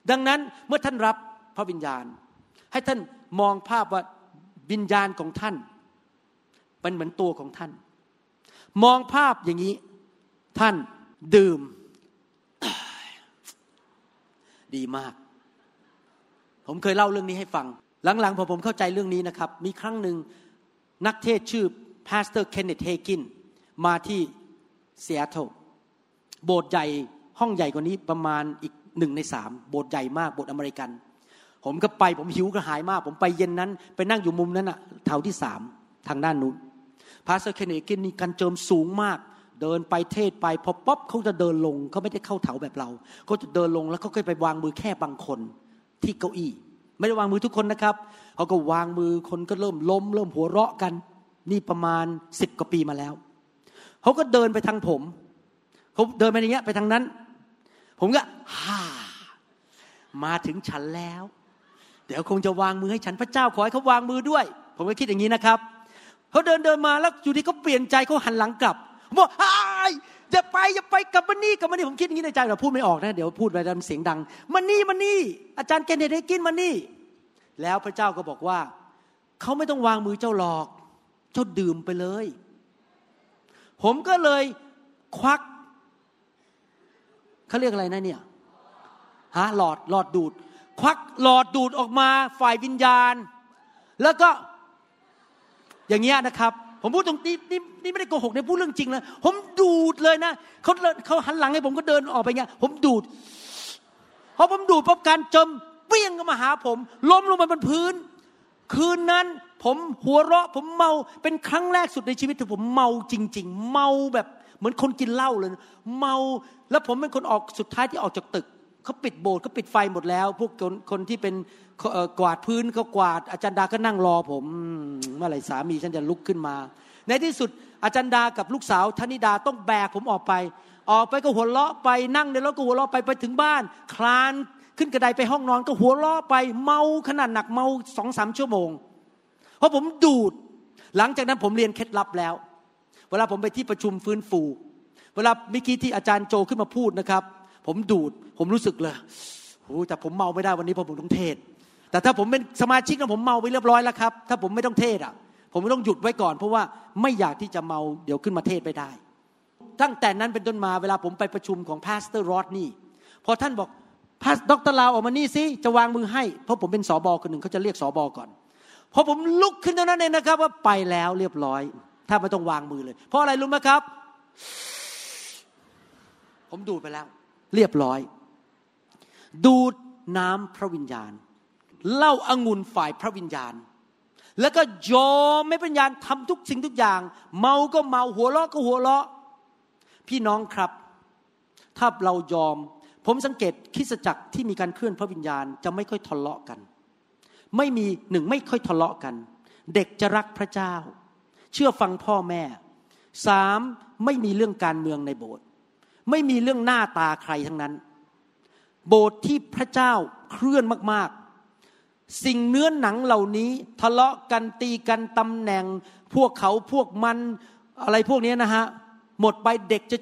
ดังนั้นเมื่อท่านรับพระวิญญาณ ให้ท่านมองภาพว่าวิญญาณของท่านเป็นเหมือนตัวของท่าน มองภาพอย่างนี้ ท่านดื่ม ดีมาก ผมเคยเล่าเรื่องนี้ให้ฟัง หลังๆพอผมเข้าใจเรื่องนี้นะครับ มีครั้งหนึ่งนักเทศชื่อ pastor Kenneth Hagin มาที่เซียโตรโบสถ์ใหญ่ห้องใหญ่กว่านี้ประมาณอีกหนึ่งในสามโบสถ์ใหญ่มากโบสถ์อเมริกัน ผมก็ไปผมหิวกระหายมาก ผมไปเย็นนั้น ไปนั่งอยู่มุมนั้นอะแถวที่สามทางด้านนู้น pastor Kenneth Hagin นี่การเจิมสูงมาก เดินไปเทศไปพอปุ๊บเขาจะเดินลงเขาไม่ได้เข้าแถวแบบเราเขาจะเดินลงแล้วเขาก็ไปวางมือแค่บางคนที่เก้าอี้ ไม่ได้วางมือทุกคนนะครับเขาก็วางมือคนก็เริ่มล้ม เริ่มหัวเราะกัน นี่ประมาณสิบกว่าปีมาแล้วเขาก็เดินไปทางผมเขาเดินไปอย่างเงี้ยไปทางนั้น ผมก็ฮ่ามาถึงฉันแล้ว เดี๋ยวคงจะวางมือให้ฉันพระเจ้าขอให้เขาวางมือด้วย ผมก็คิดอย่างนี้นะครับเขาเดินเดินมาแล้วอยู่ดีเขาเปลี่ยนใจเขาหันหลังกลับ ผมบอกไอ้อย่าไปอย่าไปกลับมานี่กลับมานี่ผมคิดอย่างนี้ในใจเราพูดไม่ออกนะเดี๋ยวพูดไปแล้วเสียงดังมานี่มานี่ อาจารย์เกนเนตให้กินมานี่ แล้วพระเจ้าก็บอกว่าเขาไม่ต้องวางมือเจ้าหรอกเจ้าดื่มไปเลย ผมก็เลยควักเขาเรียกอะไรนะเนี่ยฮะหลอดหลอดดูด ควักหลอดดูดออกมาฝ่ายวิญญาณ แล้วก็อย่างเงี้ยนะครับ ผมพูดตรงนี้นี่นี่ไม่ได้โกหกเนี่ยพูดเรื่องจริงนะผมดูดเลยนะเขาเขาหันหลังให้ผมก็เดินออกไปเงี้ย ผมดูดพอผมดูดปั๊บการจมเปี้ยงก็มาหาผม ล้มลงไปบนพื้น คืนนั้นผมหัวเราะ ผมเมาเป็นครั้งแรกสุดในชีวิตที่ผมเมาจริง ๆ เมาแบบเหมือนคนกินเหล้าเลย เมาแล้วผมเป็นคนออกสุดท้ายที่ออกจากตึก เขาปิดโบสถ์เขาปิดไฟหมดแล้ว พวกคนคนที่เป็นกวาดพื้นเขากวาด อาจารย์ดาก็นั่งรอผมเมื่อไหร่สามีฉันจะลุกขึ้นมา ในที่สุดอาจารย์ดากับลูกสาวธนิดาต้องแบกผมออกไป ออกไปก็หัวเราะไปนั่งในรถก็หัวเราะไปไปถึงบ้าน คลานขึ้นกระไดไปห้องนอนก็หัวเราะไปเมาขนาดหนักเมาสองสามชั่วโมงเพราะผมดูด หลังจากนั้นผมเรียนเคล็ดลับแล้ว เวลาผมไปที่ประชุมฟื้นฟู เวลาเมื่อกี้ที่อาจารย์โจขึ้นมาพูดนะครับ ผมดูด ผมรู้สึกเลยโอ้แต่ผมเมาไม่ได้วันนี้เพราะผมต้องเทศ แต่ถ้าผมเป็นสมาชิกแล้วผมเมาไปเรียบร้อยแล้วครับ ถ้าผมไม่ต้องเทศอะ ผมต้องหยุดไว้ก่อน เพราะว่าไม่อยากที่จะเมาเดี๋ยวขึ้นมาเทศไม่ได้ ตั้งแต่นั้นเป็นต้นมาเวลาผมไปประชุมของพาสเตอร์รอดนี่พอท่านบอกพาสดรลาวออกมานี่สิจะวางมือให้ เพราะผมเป็นสอบอคนหนึ่งเขาจะเรียกสอบอก่อนพอผมลุกขึ้นเท่านั้นเองนะครับ ว่าไปแล้วเรียบร้อย ถ้าไม่ต้องวางมือเลย เพราะอะไรรู้ไหมครับ ผมดูไปแล้ว เรียบร้อย ดูดน้ำพระวิญญาณเล่าอางุ่นฝ่ายพระวิญญาณ แล้วก็ยอมไม่เป็นญาณทำทุกสิ่งทุกอย่าง เมาก็เมาหัวเราะก็หัวเราะ พี่น้องครับ ถ้าเรายอม ผมสังเกตคิสจักรที่มีการเคลื่อนพระวิญญาณจะไม่ค่อยทะเลาะกัน ไม่มีหนึ่งไม่ค่อยทะเลาะกัน เด็กจะรักพระเจ้า เชื่อฟังพ่อแม่สามไม่มีเรื่องการเมืองในโบสถ์ ไม่มีเรื่องหน้าตาใครทั้งนั้น โบสถ์ที่พระเจ้าเคลื่อนมากๆ สิ่งเนื้อหนังเหล่านี้ ทะเลาะกันตีกันตำแหน่ง พวกเขาพวกมันอะไรพวกนี้นะฮะ หมดไปเด็กจะ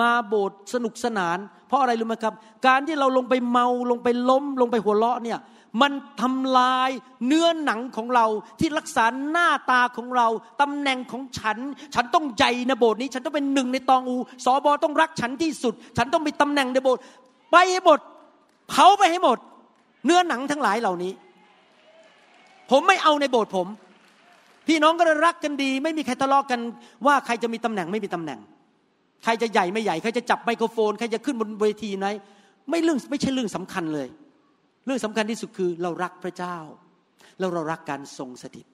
มาโบสถ์สนุกสนาน เพราะอะไรรู้ไหมครับ การที่เราลงไปเมาลงไปล้มลงไปหัวเราะเนี่ย มันทำลายเนื้อหนังของเราที่รักษาหน้าตาของเราตำแหน่งของฉัน ฉันต้องใหญ่ในโบสถ์นี้ ฉันต้องเป็นหนึ่งในตองอูสอบอต้องรักฉันที่สุด ฉันต้องมีตำแหน่งในโบสถ์ไปให้หมดเผาไปให้หมด เนื้อหนังทั้งหลายเหล่านี้ ผมไม่เอาในโบสถ์ผม พี่น้องก็รักกันดี ไม่มีใครทะเลาะกันว่าใครจะมีตำแหน่งไม่มีตำแหน่ง ใครจะใหญ่ไม่ใหญ่ใครจะจับไมโครโฟนใครจะขึ้นบนเวทีไหนไม่เรื่องไม่ใช่เรื่องสำคัญเลย รื่องสำคัญที่สุดคือเรารักพระเจ้า แล้วเรารักการทรงสถิต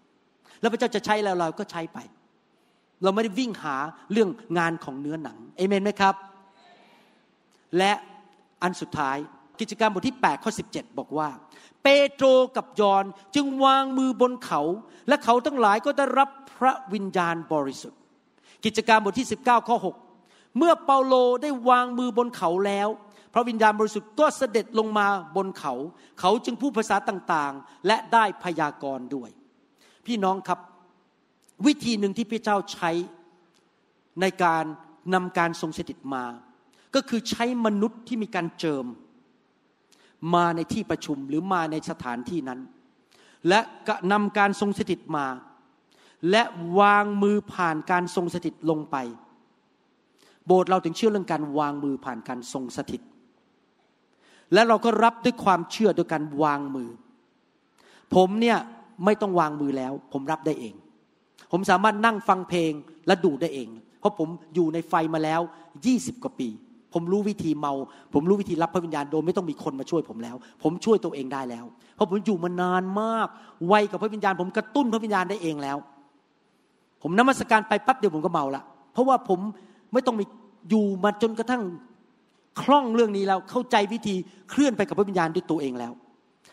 แล้วพระเจ้าจะใช้แล้วเราก็ใช้ไป เราไม่ได้วิ่งหาเรื่องงานของเนื้อหนังเอเมนไหมครับ และอันสุดท้ายกิจการบทที่ 8 ข้อ 17 บอกว่า เปโตรกับยอนจึงวางมือบนเขา และเขาทั้งหลายก็ได้รับพระวิญญาณบริสุทธิ์ กิจการบทที่ 19 ข้อ 6 เมื่อเปาโลได้วางมือบนเขาแล้ว ระวิญญาณบริสุทธิ์ก็เสด็จลงมาบนเขา เขาจึงพูดภาษาต่างๆ และได้พยากรณ์ด้วย พี่น้องครับ วิธีหนึ่งที่พระเจ้าใช้ในการนำการทรงสถิตมา ก็คือใช้มนุษย์ที่มีการเจิม มาในที่ประชุมหรือมาในสถานที่นั้น และนำการทรงสถิตมา และวางมือผ่านการทรงสถิตลงไป โบสถ์เราถึงเชื่อเรื่องการวางมือผ่านการทรงสถิต และเราก็รับด้วยความเชื่อโดยการวางมือ ผมเนี่ยไม่ต้องวางมือแล้ว ผมรับได้เอง ผมสามารถนั่งฟังเพลงและดูได้เอง เพราะผมอยู่ในไฟมาแล้วยี่สิบกว่าปี ผมรู้วิธีเมา ผมรู้วิธีรับพระวิญญาณโดยไม่ต้องมีคนมาช่วยผมแล้ว ผมช่วยตัวเองได้แล้ว เพราะผมอยู่มานานมากไวกับพระวิญญาณ ผมกระตุ้นพระวิญญาณได้เองแล้ว ผมนมัสการไปปั๊บเดียวผมก็เมาละเพราะว่าผมไม่ต้องมีอยู่มาจนกระทั่ง คล่องเรื่องนี้แล้วเข้าใจวิธีเคลื่อนไปกับพระวิญญาณด้วยตัวเองแล้ว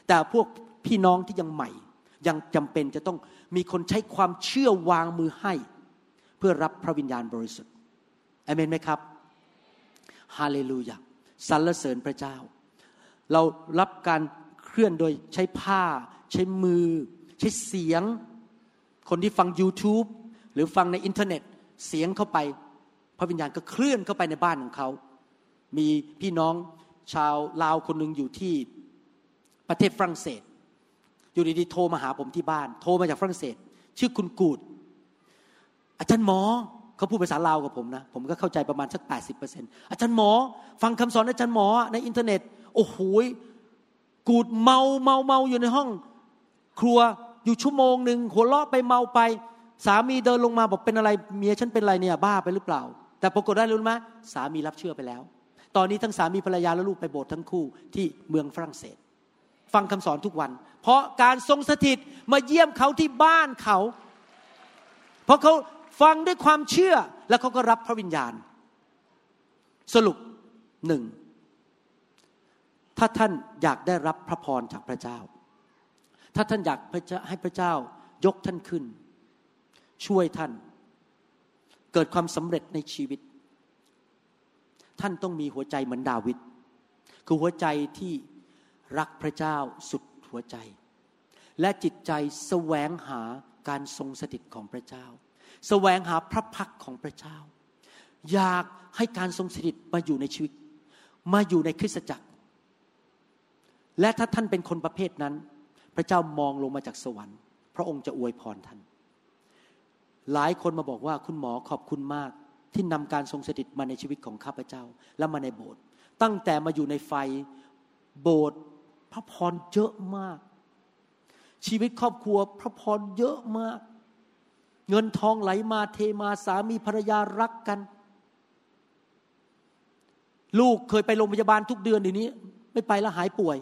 แต่พวกพี่น้องที่ยังใหม่ ยังจำเป็นจะต้องมีคนใช้ความเชื่อวางมือให้ เพื่อรับพระวิญญาณบริสุทธิ์อเมนไหมครับฮาเลลูยาสรรเสริญพระเจ้า เรารับการเคลื่อนโดยใช้ผ้า ใช้มือ ใช้เสียง คนที่ฟัง YouTube หรือฟังในอินเทอร์เน็ตเสียงเข้าไป พระวิญญาณก็เคลื่อนเข้าไปในบ้านของเขา มีพี่น้องชาวลาวคนหนึ่งอยู่ที่ประเทศฝรั่งเศส อยู่ดีๆโทรมาหาผมที่บ้าน โทรมาจากฝรั่งเศส ชื่อคุณกูด อาจารย์หมอเขาพูดภาษาลาวกับผมนะ ผมก็เข้าใจประมาณสักแปดสิบเปอร์เซ็นต์อาจารย์หมอ ฟังคำสอนอาจารย์หมอในอินเทอร์เน็ต โอ้โหกูดเมาเมาเมาอยู่ในห้อง ครัวอยู่ชั่วโมงหนึ่งหัวเราะไปเมาไป สามีเดินลงมาบอกเป็นอะไรเมียฉันเป็นอะไรเนี่ยบ้าไปหรือเปล่า แต่ปรากฏได้รู้ไหมสามีรับเชื่อไปแล้ว ตอนนี้ทั้งสามีภรรยาและลูกไปโบสถ์ทั้งคู่ที่เมืองฝรั่งเศส ฟังคำสอนทุกวัน เพราะการทรงสถิตมาเยี่ยมเขาที่บ้านเขา เพราะเขาฟังด้วยความเชื่อแล้วเขาก็รับพระวิญญาณ สรุปหนึ่งถ้าท่านอยากได้รับพระพรจากพระเจ้า ถ้าท่านอยากให้พระเจ้ายกท่านขึ้น ช่วยท่าน เกิดความสำเร็จในชีวิต ท่านต้องมีหัวใจเหมือนดาวิดคือหัวใจที่รักพระเจ้าสุดหัวใจ และจิตใจแสวงหาการทรงสถิตของพระเจ้า แสวงหาพระพักของพระเจ้า อยากให้การทรงสถิตมาอยู่ในชีวิต มาอยู่ในคริสตจักร และถ้าท่านเป็นคนประเภทนั้น พระเจ้ามองลงมาจากสวรรค์ พระองค์จะอวยพรท่าน หลายคนมาบอกว่าคุณหมอขอบคุณมาก ที่นำการทรงสถิตมาในชีวิตของข้าพเจ้า และมาในโบสถ์ตั้งแต่มาอยู่ในไฟโบสถ์พระพรเยอะมาก ชีวิตครอบครัวพระพรเยอะมาก เงินทองไหลมาเทมาสามีภรรยารักกัน ลูกเคยไปโรงพยาบาลทุกเดือนเดี๋ยวนี้ ไม่ไปแล้วหายป่วย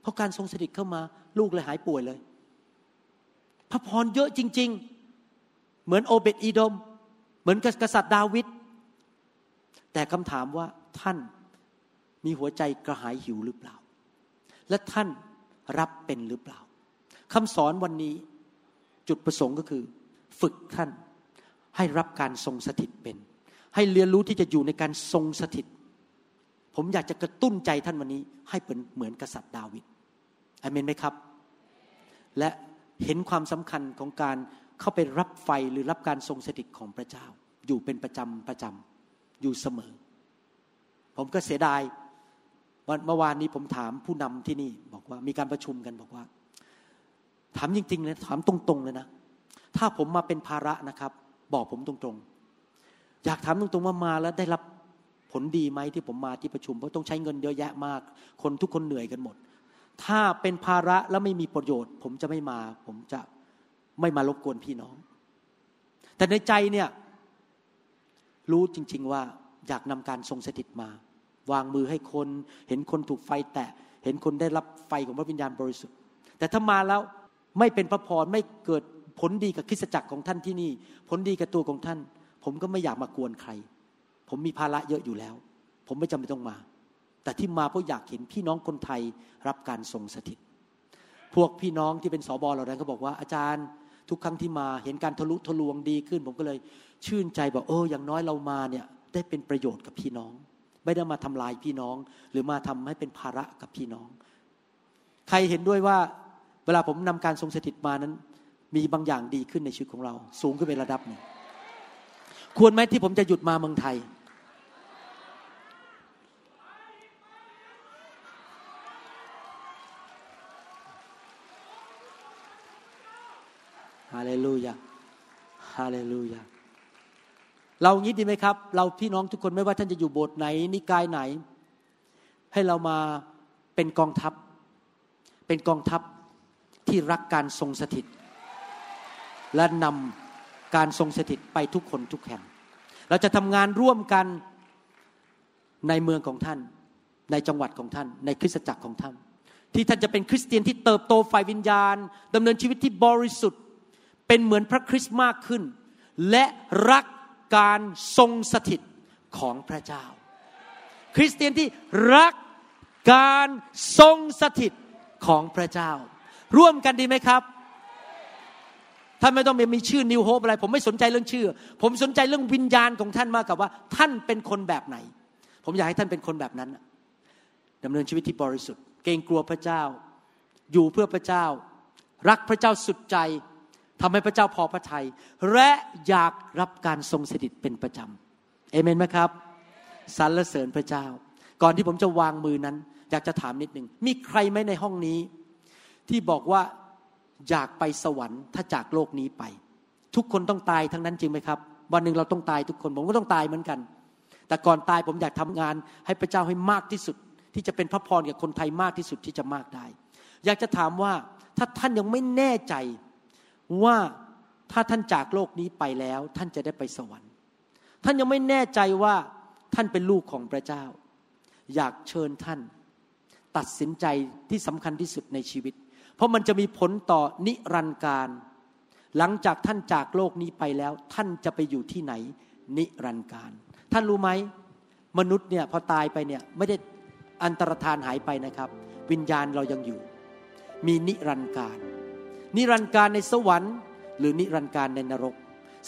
เพราะการทรงสถิตเข้ามา ลูกเลยหายป่วยเลย พระพรเยอะจริง ๆ เหมือนโอเบตอีดม มือนกับกษัตริย์ดาวิดแต่คำถามว่าท่านมีหัวใจกระหายหิวหรือเปล่า และท่านรับเป็นหรือเปล่าคำสอนวันนี้จุดประสงค์ก็คือ ฝึกท่านให้รับการทรงสถิตเป็น ให้เรียนรู้ที่จะอยู่ในการทรงสถิต ผมอยากจะกระตุ้นใจท่านวันนี้ ให้เป็นเหมือนกษัตริย์ดาวิดอเมนไหมครับ และเห็นความสำคัญของการเข้าไปรับไฟหรือรับการทรงสถิตของพระเจ้า อยู่เป็นประจำประจำอยู่เสมอ ผมก็เสียดายวันเมื่อวานนี้ผมถามผู้นำที่นี่ บอกว่ามีการประชุมกันบอกว่า ถามจริงๆเลยถามตรงๆเลยนะ ถ้าผมมาเป็นภาระนะครับ บอกผมตรงๆ อยากถามตรงๆว่ามาแล้วได้รับผลดีไหมที่ผมมาที่ประชุม เพราะต้องใช้เงินเยอะแยะมาก คนทุกคนเหนื่อยกันหมด ถ้าเป็นภาระแล้วไม่มีประโยชน์ ผมจะไม่มา ผมจะไม่มารบกวนพี่น้อง แต่ในใจเนี่ย รู้จริง ๆ ว่าอยากนำการทรงสถิตมา วางมือให้คน เห็นคนถูกไฟแตะ เห็นคนได้รับไฟของพระวิญญาณบริสุทธิ์ แต่ถ้ามาแล้วไม่เป็นพระพรไม่เกิดผลดีกับคริสตจักรของท่านที่นี่ ผลดีกับตัวของท่าน ผมก็ไม่อยากมากวนใคร ผมมีภาระเยอะอยู่แล้ว ผมไม่จำเป็นต้องมา แต่ที่มาเพราะอยากเห็นพี่น้องคนไทยรับการทรงสถิต พวกพี่น้องที่เป็นสอบอเหล่านั้นก็บอกว่าอาจารย์ทุกครั้งที่มาเห็นการทะลุทะลวงดีขึ้น ผมก็เลย ชื่นใจบอกเอออย่างน้อยเรามาเนี่ยได้เป็นประโยชน์กับพี่น้อง ไม่ได้มาทำลายพี่น้อง หรือมาทำให้เป็นภาระกับพี่น้อง ใครเห็นด้วยว่าเวลาผมนำการทรงสถิตมานั้น มีบางอย่างดีขึ้นในชีวิตของเรา สูงขึ้นไประดับหนึ่งควรไหมที่ผมจะหยุดมาเมืองไทย ฮาเลลูยา ฮาเลลูยา เรางี้ดีไหมครับ เราพี่น้องทุกคนไม่ว่าท่านจะอยู่โบสถ์ไหนนิกายไหน ให้เรามาเป็นกองทัพ เป็นกองทัพที่รักการทรงสถิต และนำการทรงสถิตไปทุกคนทุกแห่ง เราจะทำงานร่วมกันในเมืองของท่าน ในจังหวัดของท่าน ในคริสตจักรของท่าน ที่ท่านจะเป็นคริสเตียนที่เติบโตฝ่ายวิญญาณดำเนินชีวิตที่บริสุทธิ์ เป็นเหมือนพระคริสต์มากขึ้น และรัก การทรงสถิตของพระเจ้า คริสเตียนที่รักการทรงสถิตของพระเจ้า ร่วมกันดีไหมครับท่านไม่ต้องมีชื่อนิวโฮปอะไร ผมไม่สนใจเรื่องชื่อ ผมสนใจเรื่องวิญญาณของท่านมากกว่า ท่านเป็นคนแบบไหน ผมอยากให้ท่านเป็นคนแบบนั้นดำเนินชีวิตที่บริสุทธิ์ เกรงกลัวพระเจ้า อยู่เพื่อพระเจ้า รักพระเจ้าสุดใจ ทำให้พระเจ้าพอพระทยัยและอยากรับการทรงสถิตเป็นประจำเอเมนไหมครับสรรเสริญพระเจ้า ก่อนที่ผมจะวางมือนั้น อยากจะถามนิดหนึ่งมีใครไหมในห้องนี้ ที่บอกว่าอยากไปสวรรค์ถ้าจากโลกนี้ไป ทุกคนต้องตายทั้งนั้นจริงไหมครับ วันหนึ่งเราต้องตายทุกคนผมก็ต้องตายเหมือนกัน แต่ก่อนตายผมอยากทำงานให้พระเจ้าให้มากที่สุด ที่จะเป็นพระพรกับคนไทยมากที่สุดที่จะมากได้ อยากจะถามว่าถ้าท่านยังไม่แน่ใจ ว่าถ้าท่านจากโลกนี้ไปแล้ว ท่านจะได้ไปสวรรค์ ท่านยังไม่แน่ใจว่าท่านเป็นลูกของพระเจ้า อยากเชิญท่าน ตัดสินใจที่สำคัญที่สุดในชีวิต เพราะมันจะมีผลต่อนิรันดร์การ หลังจากท่านจากโลกนี้ไปแล้ว ท่านจะไปอยู่ที่ไหน นิรันดร์การ ท่านรู้ไหมมนุษย์เนี่ยพอตายไปเนี่ยไม่ได้อันตรธานหายไปนะครับ วิญญาณเรายังอยู่ มีนิรันดร์การ นิรันดร์การในสวรรค์ หรือนิรันดร์การในนรก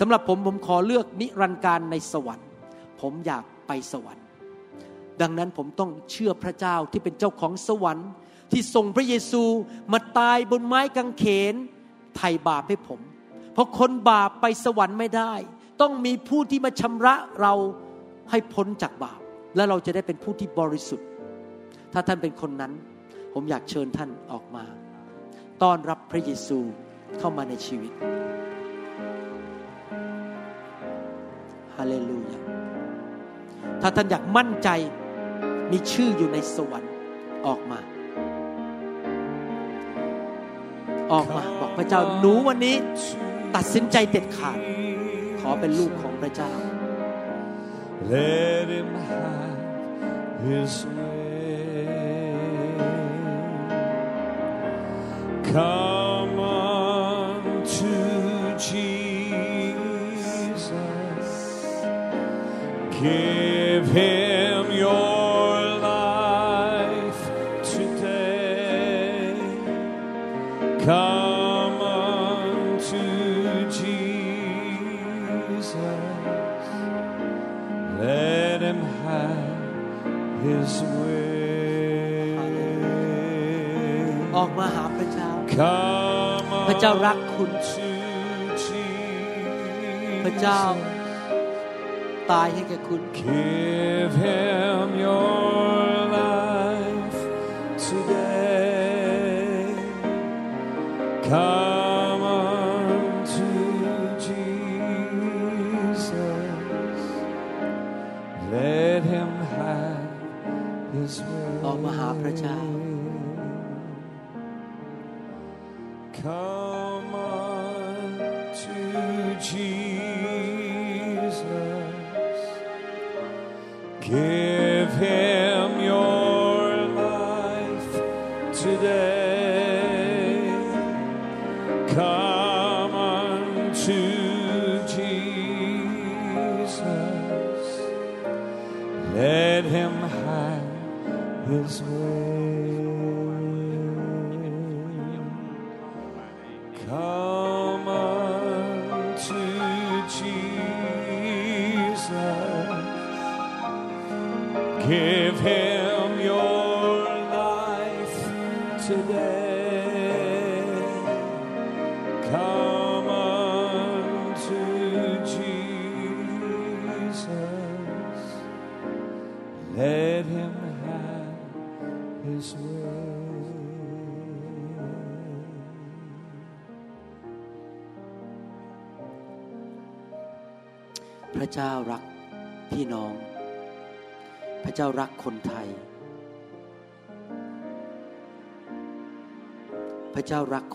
สำหรับผมผมขอเลือกนิรันดร์การในสวรรค์ ผมอยากไปสวรรค์ ดังนั้นผมต้องเชื่อพระเจ้าที่เป็นเจ้าของสวรรค์ ที่ส่งพระเยซูมาตายบนไม้กางเขนไถ่บาปให้ผม เพราะคนบาปไปสวรรค์ไม่ได้ ต้องมีผู้ที่มาชำระเราให้พ้นจากบาป และเราจะได้เป็นผู้ที่บริสุทธิ์ ถ้าท่านเป็นคนนั้น ผมอยากเชิญท่านออกมา ต้อนรับพระเยซูเข้ามาในชีวิตฮาเลลูยาถ้าท่านอยากมั่นใจมีชื่ออยู่ในสวรรค์ออกมา ออกมาบอกพระเจ้าหนูวันนี้ ตัดสินใจเด็ดขาด ขอเป็นลูกของพระเจ้า Let him have his way. Come เจ้ารักคุณ to Jesus. พระเจ้าตายให้แก่คุณ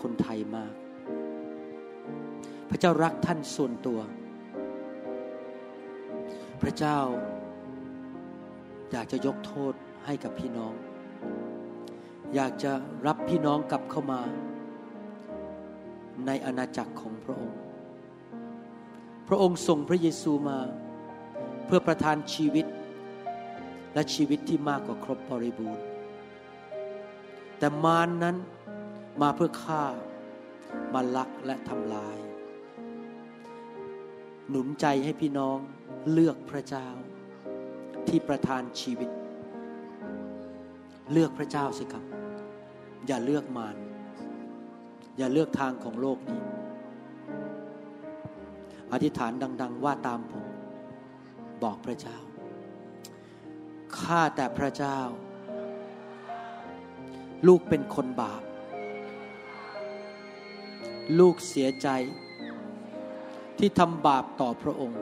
คนไทยมาก พระเจ้ารักท่านส่วนตัว พระเจ้าอยากจะยกโทษให้กับพี่น้อง อยากจะรับพี่น้องกลับเข้ามา ในอาณาจักรของพระองค์ พระองค์ส่งพระเยซูมา เพื่อประทานชีวิต และชีวิตที่มากกว่าครบบริบูรณ์ แต่มารนนั้น มาเพื่อฆ่า มาลักและทำลาย หนุนใจให้พี่น้องเลือกพระเจ้า ที่ประทานชีวิต เลือกพระเจ้าสิครับ อย่าเลือกมารอย่าเลือกทางของโลกนี้ อธิษฐานดัง ๆ ว่าตามผม บอกพระเจ้า ข้าแต่พระเจ้า ลูกเป็นคนบาป ลูกเสียใจ ที่ทำบาปต่อพระองค์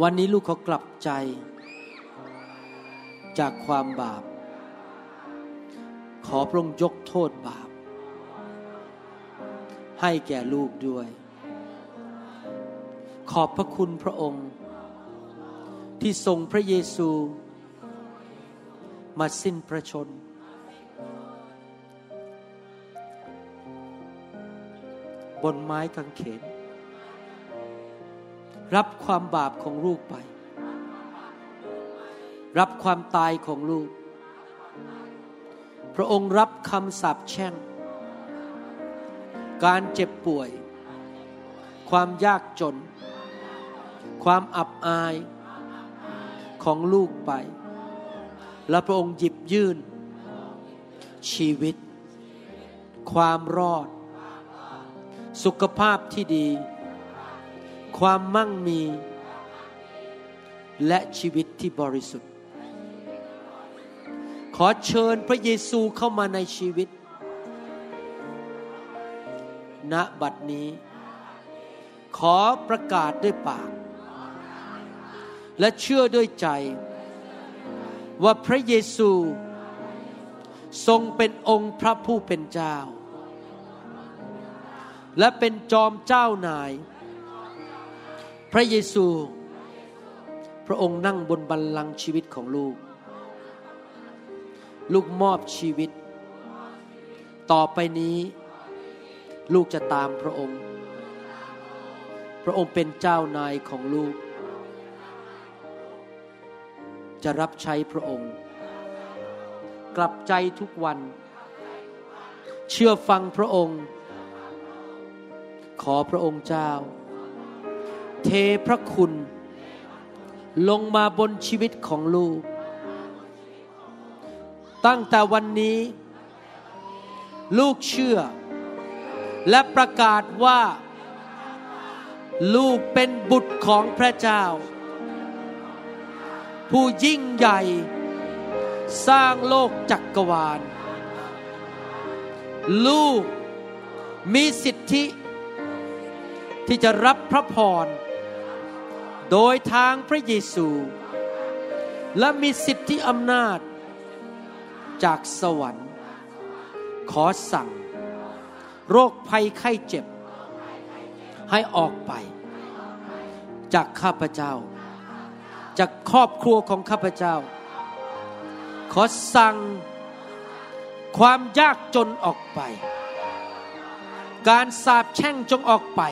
วันนี้ลูกเขากลับใจ จากความบาป ขอพระองค์ยกโทษบาป ให้แก่ลูกด้วย ขอบพระคุณพระองค์ ที่ทรงพระเยซู มาสิ้นพระชน บนไม้กางเขน รับความบาปของลูกไป รับความตายของลูก พระองค์รับคำสาปแช่ง การเจ็บป่วย ความยากจน ความอับอายของลูกไป และพระองค์หยิบยื่น ชีวิต ความรอด สุขภาพที่ดี ความมั่งมี และชีวิตที่บริสุทธิ์ ขอเชิญพระเยซูเข้ามาในชีวิต ณ บัดนี้ ขอประกาศด้วยปาก และเชื่อด้วยใจ ว่าพระเยซูทรงเป็นองค์พระผู้เป็นเจ้า และเป็นจอมเจ้านาย พระเยซู พระองค์นั่งบนบัลลังก์ชีวิตของลูก ลูกมอบชีวิต ต่อไปนี้ ลูกจะตามพระองค์ พระองค์เป็นเจ้านายของลูก จะรับใช้พระองค์ กลับใจทุกวัน เชื่อฟังพระองค์ ขอพระองค์เจ้า เทพระคุณ ลงมาบนชีวิตของลูก ตั้งแต่วันนี้ ลูกเชื่อ และประกาศว่า ลูกเป็นบุตรของพระเจ้า ผู้ยิ่งใหญ่ สร้างโลกจักกรวาล ลูกมีสิทธิ ที่จะรับพระพร โดยทางพระเยซู และมีสิทธิอำนาจ จากสวรรค์ ขอสั่ง โรคภัยไข้เจ็บ ให้ออกไป จากข้าพเจ้า จากครอบครัวของข้าพเจ้า ขอสั่งความยากจนออกไป การสาปแช่งจงออกไป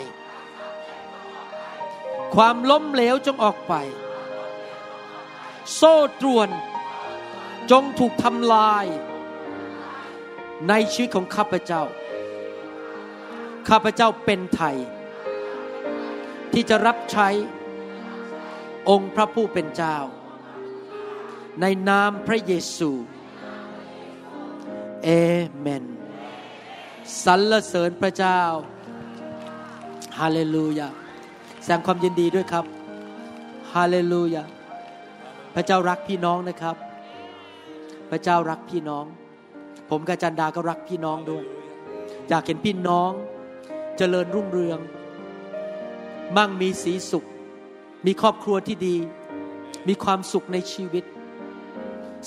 ความล้มเหลวจงออกไป โซ่ตรวนจงถูกทำลาย ในชีวิตของข้าพเจ้า ข้าพเจ้าเป็นไทย ที่จะรับใช้องค์พระผู้เป็นเจ้า ในนามพระเยซูเอเมนสรรเสริญพระเจ้า ฮาเลลูยา ดงความยินดีด้วยครับฮาเลลูยาพระเจ้ารักพี่น้องนะครับ พระเจ้ารักพี่น้อง ผมกับจันดาก็รักพี่น้องด้วย อยากเห็นพี่น้องเจริญรุ่งเรือง มั่งมีสีสุข มีครอบครัวที่ดี มีความสุขในชีวิต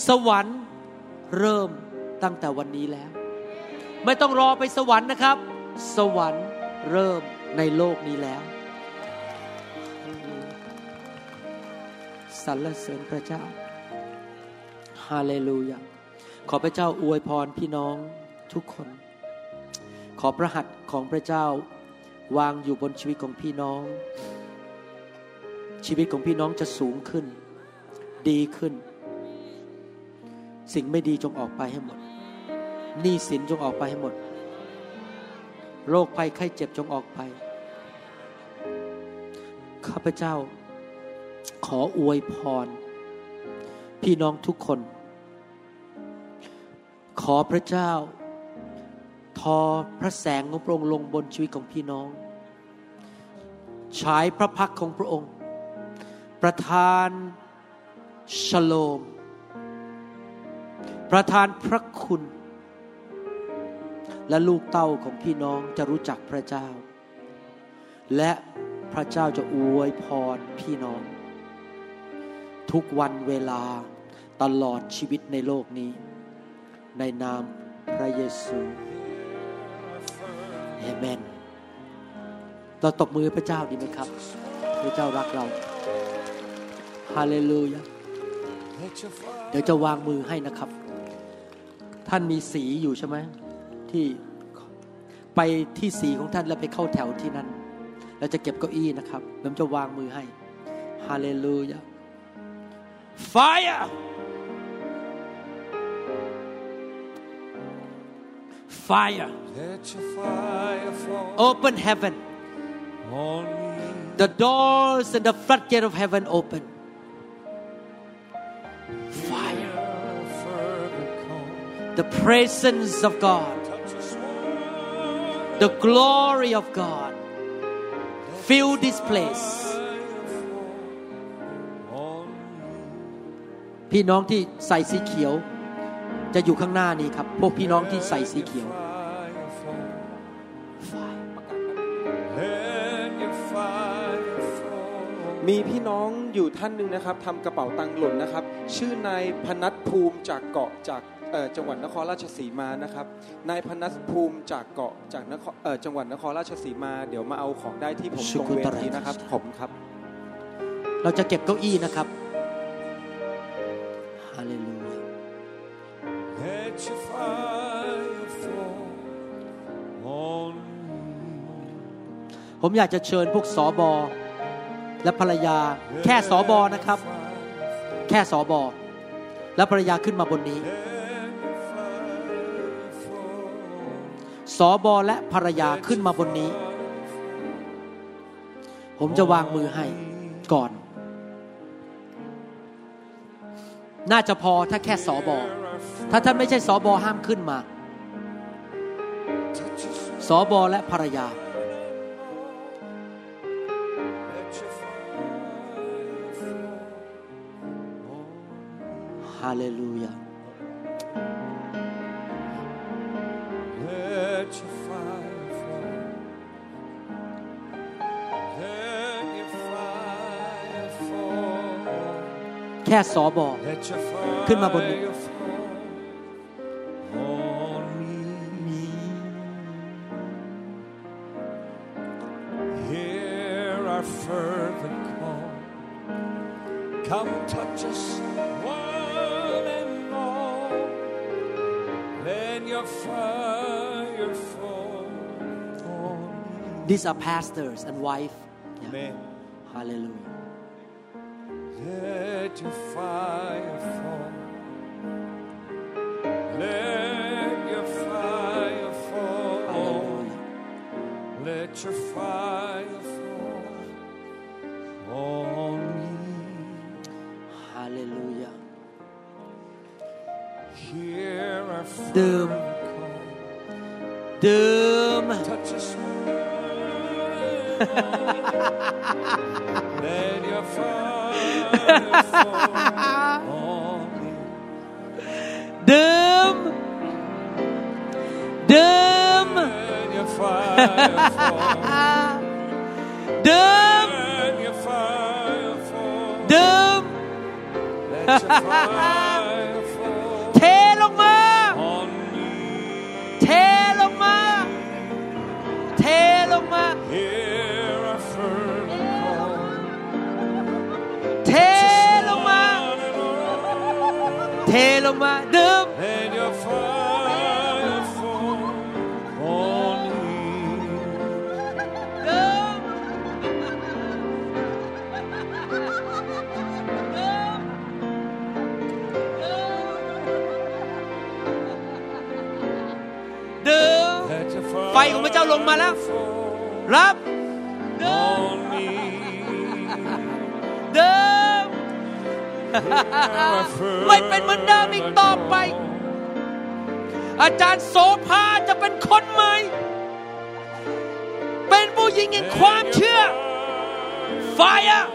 สวรรค์เริ่มตั้งแต่วันนี้แล้ว ไม่ต้องรอไปสวรรค์นะครับ สวรรค์เริ่มในโลกนี้แล้ว สรรเสริญพระเจ้าฮาเลลูยาขอพระเจ้าอวยพรพี่น้องทุกคน ขอพระหัตถ์ของพระเจ้าวางอยู่บนชีวิตของพี่น้อง ชีวิตของพี่น้องจะสูงขึ้น ดีขึ้น สิ่งไม่ดีจงออกไปให้หมดหนี้สินจงออกไปให้หมด โรคภัยไข้เจ็บจงออกไป ข้าพเจ้า ขออวยพร พี่น้องทุกคน ขอพระเจ้า ทอพระแสงของพระองค์ลงบนชีวิตของพี่น้องฉายพระพักของพระองค์ ประทานชโลม ประทานพระคุณ และลูกเต้าของพี่น้องจะรู้จักพระเจ้า และพระเจ้าจะอวยพรพี่น้อง ทุกวันเวลาตลอดชีวิตในโลกนี้ ในนามพระเยซูเอเมน เราตบมือพระเจ้าดีไหมครับ พระเจ้ารักเรา ฮาเลลูยา เดี๋ยวจะวางมือให้นะครับ ท่านมีสีอยู่ใช่ไหมที่ไปที่สีของท่านแล้วไปเข้าแถวที่นั่นเราจะเก็บเก้าอี้นะครับผมจะวางมือให้ ฮาเลลูยา Fire. Fire. Fire Open heaven. The doors and the floodgate of heaven open. Fire. The presence of God. Touch us one. The glory of God. Fill this place พี่น้องที่ใส่สีเขียว จะอยู่ข้างหน้านี้ครับ พวกพี่น้องที่ใส่สีเขียว Fire fall. Let your fire fall. มีพี่น้องอยู่ท่านหนึ่งนะครับทำกระเป๋าตังค์หล่นนะครับ ชื่อนายพนัทภูมิจากเกาะจากเอ่อจังหวัดนครราชสีมานะครับ นายพนัทภูมิจากเกาะจากนครเอ่อจังหวัดนครราชสีมา เดี๋ยวมาเอาของได้ที่ผมตรงเวทีนะครับขอบคุณครับ เราจะเก็บเก้าอี้นะครับ ผมอยากจะเชิญพวกสอบอและภรรยา แค่สอบอนะครับ แค่สอบอและภรรยาขึ้นมาบนนี้สอบอและภรรยาขึ้นมาบนนี้ ผมจะวางมือให้ก่อน น่าจะพอถ้าแค่สอบอถ้าท่านไม่ใช่สอบอห้ามขึ้นมาสอบอและภรรยา fall ฮาเลลูยา Let your fire fall. Let your fire fall. แค่สอบอ Let your fire ขึ้นมาบนนี้ These are pastors and wife Yeah. Amen. Hallelujah fire fall เทลงมา on me. เทลงมา เทลงมา Hear our fervent call. เทลงมา เทลงมาดื่ม เจ้าลงมาแล้ว fire fall รับดื่ม on me. ดื่ม Our ไม่เป็นเหมือนเดิมอีกต่อไป อาจารย์โสภาจะเป็นคนใหม่ เป็นผู้หญิงแห่งความเชื่อ ไฟอะ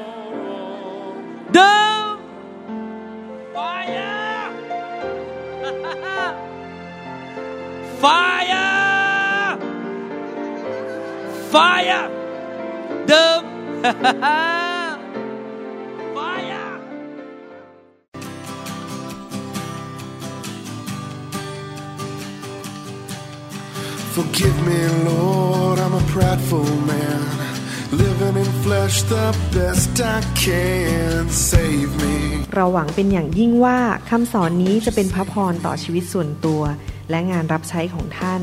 เดิมไฟอะไฟอะไฟอะเดิมไฟอะ Forgive me, Lord, I'm a prideful man. Living in flesh the best I can. Save me. เราหวังเป็นอย่างยิ่งว่าคำสอนนี้จะเป็นพระพรต่อชีวิตส่วนตัว และงานรับใช้ของท่าน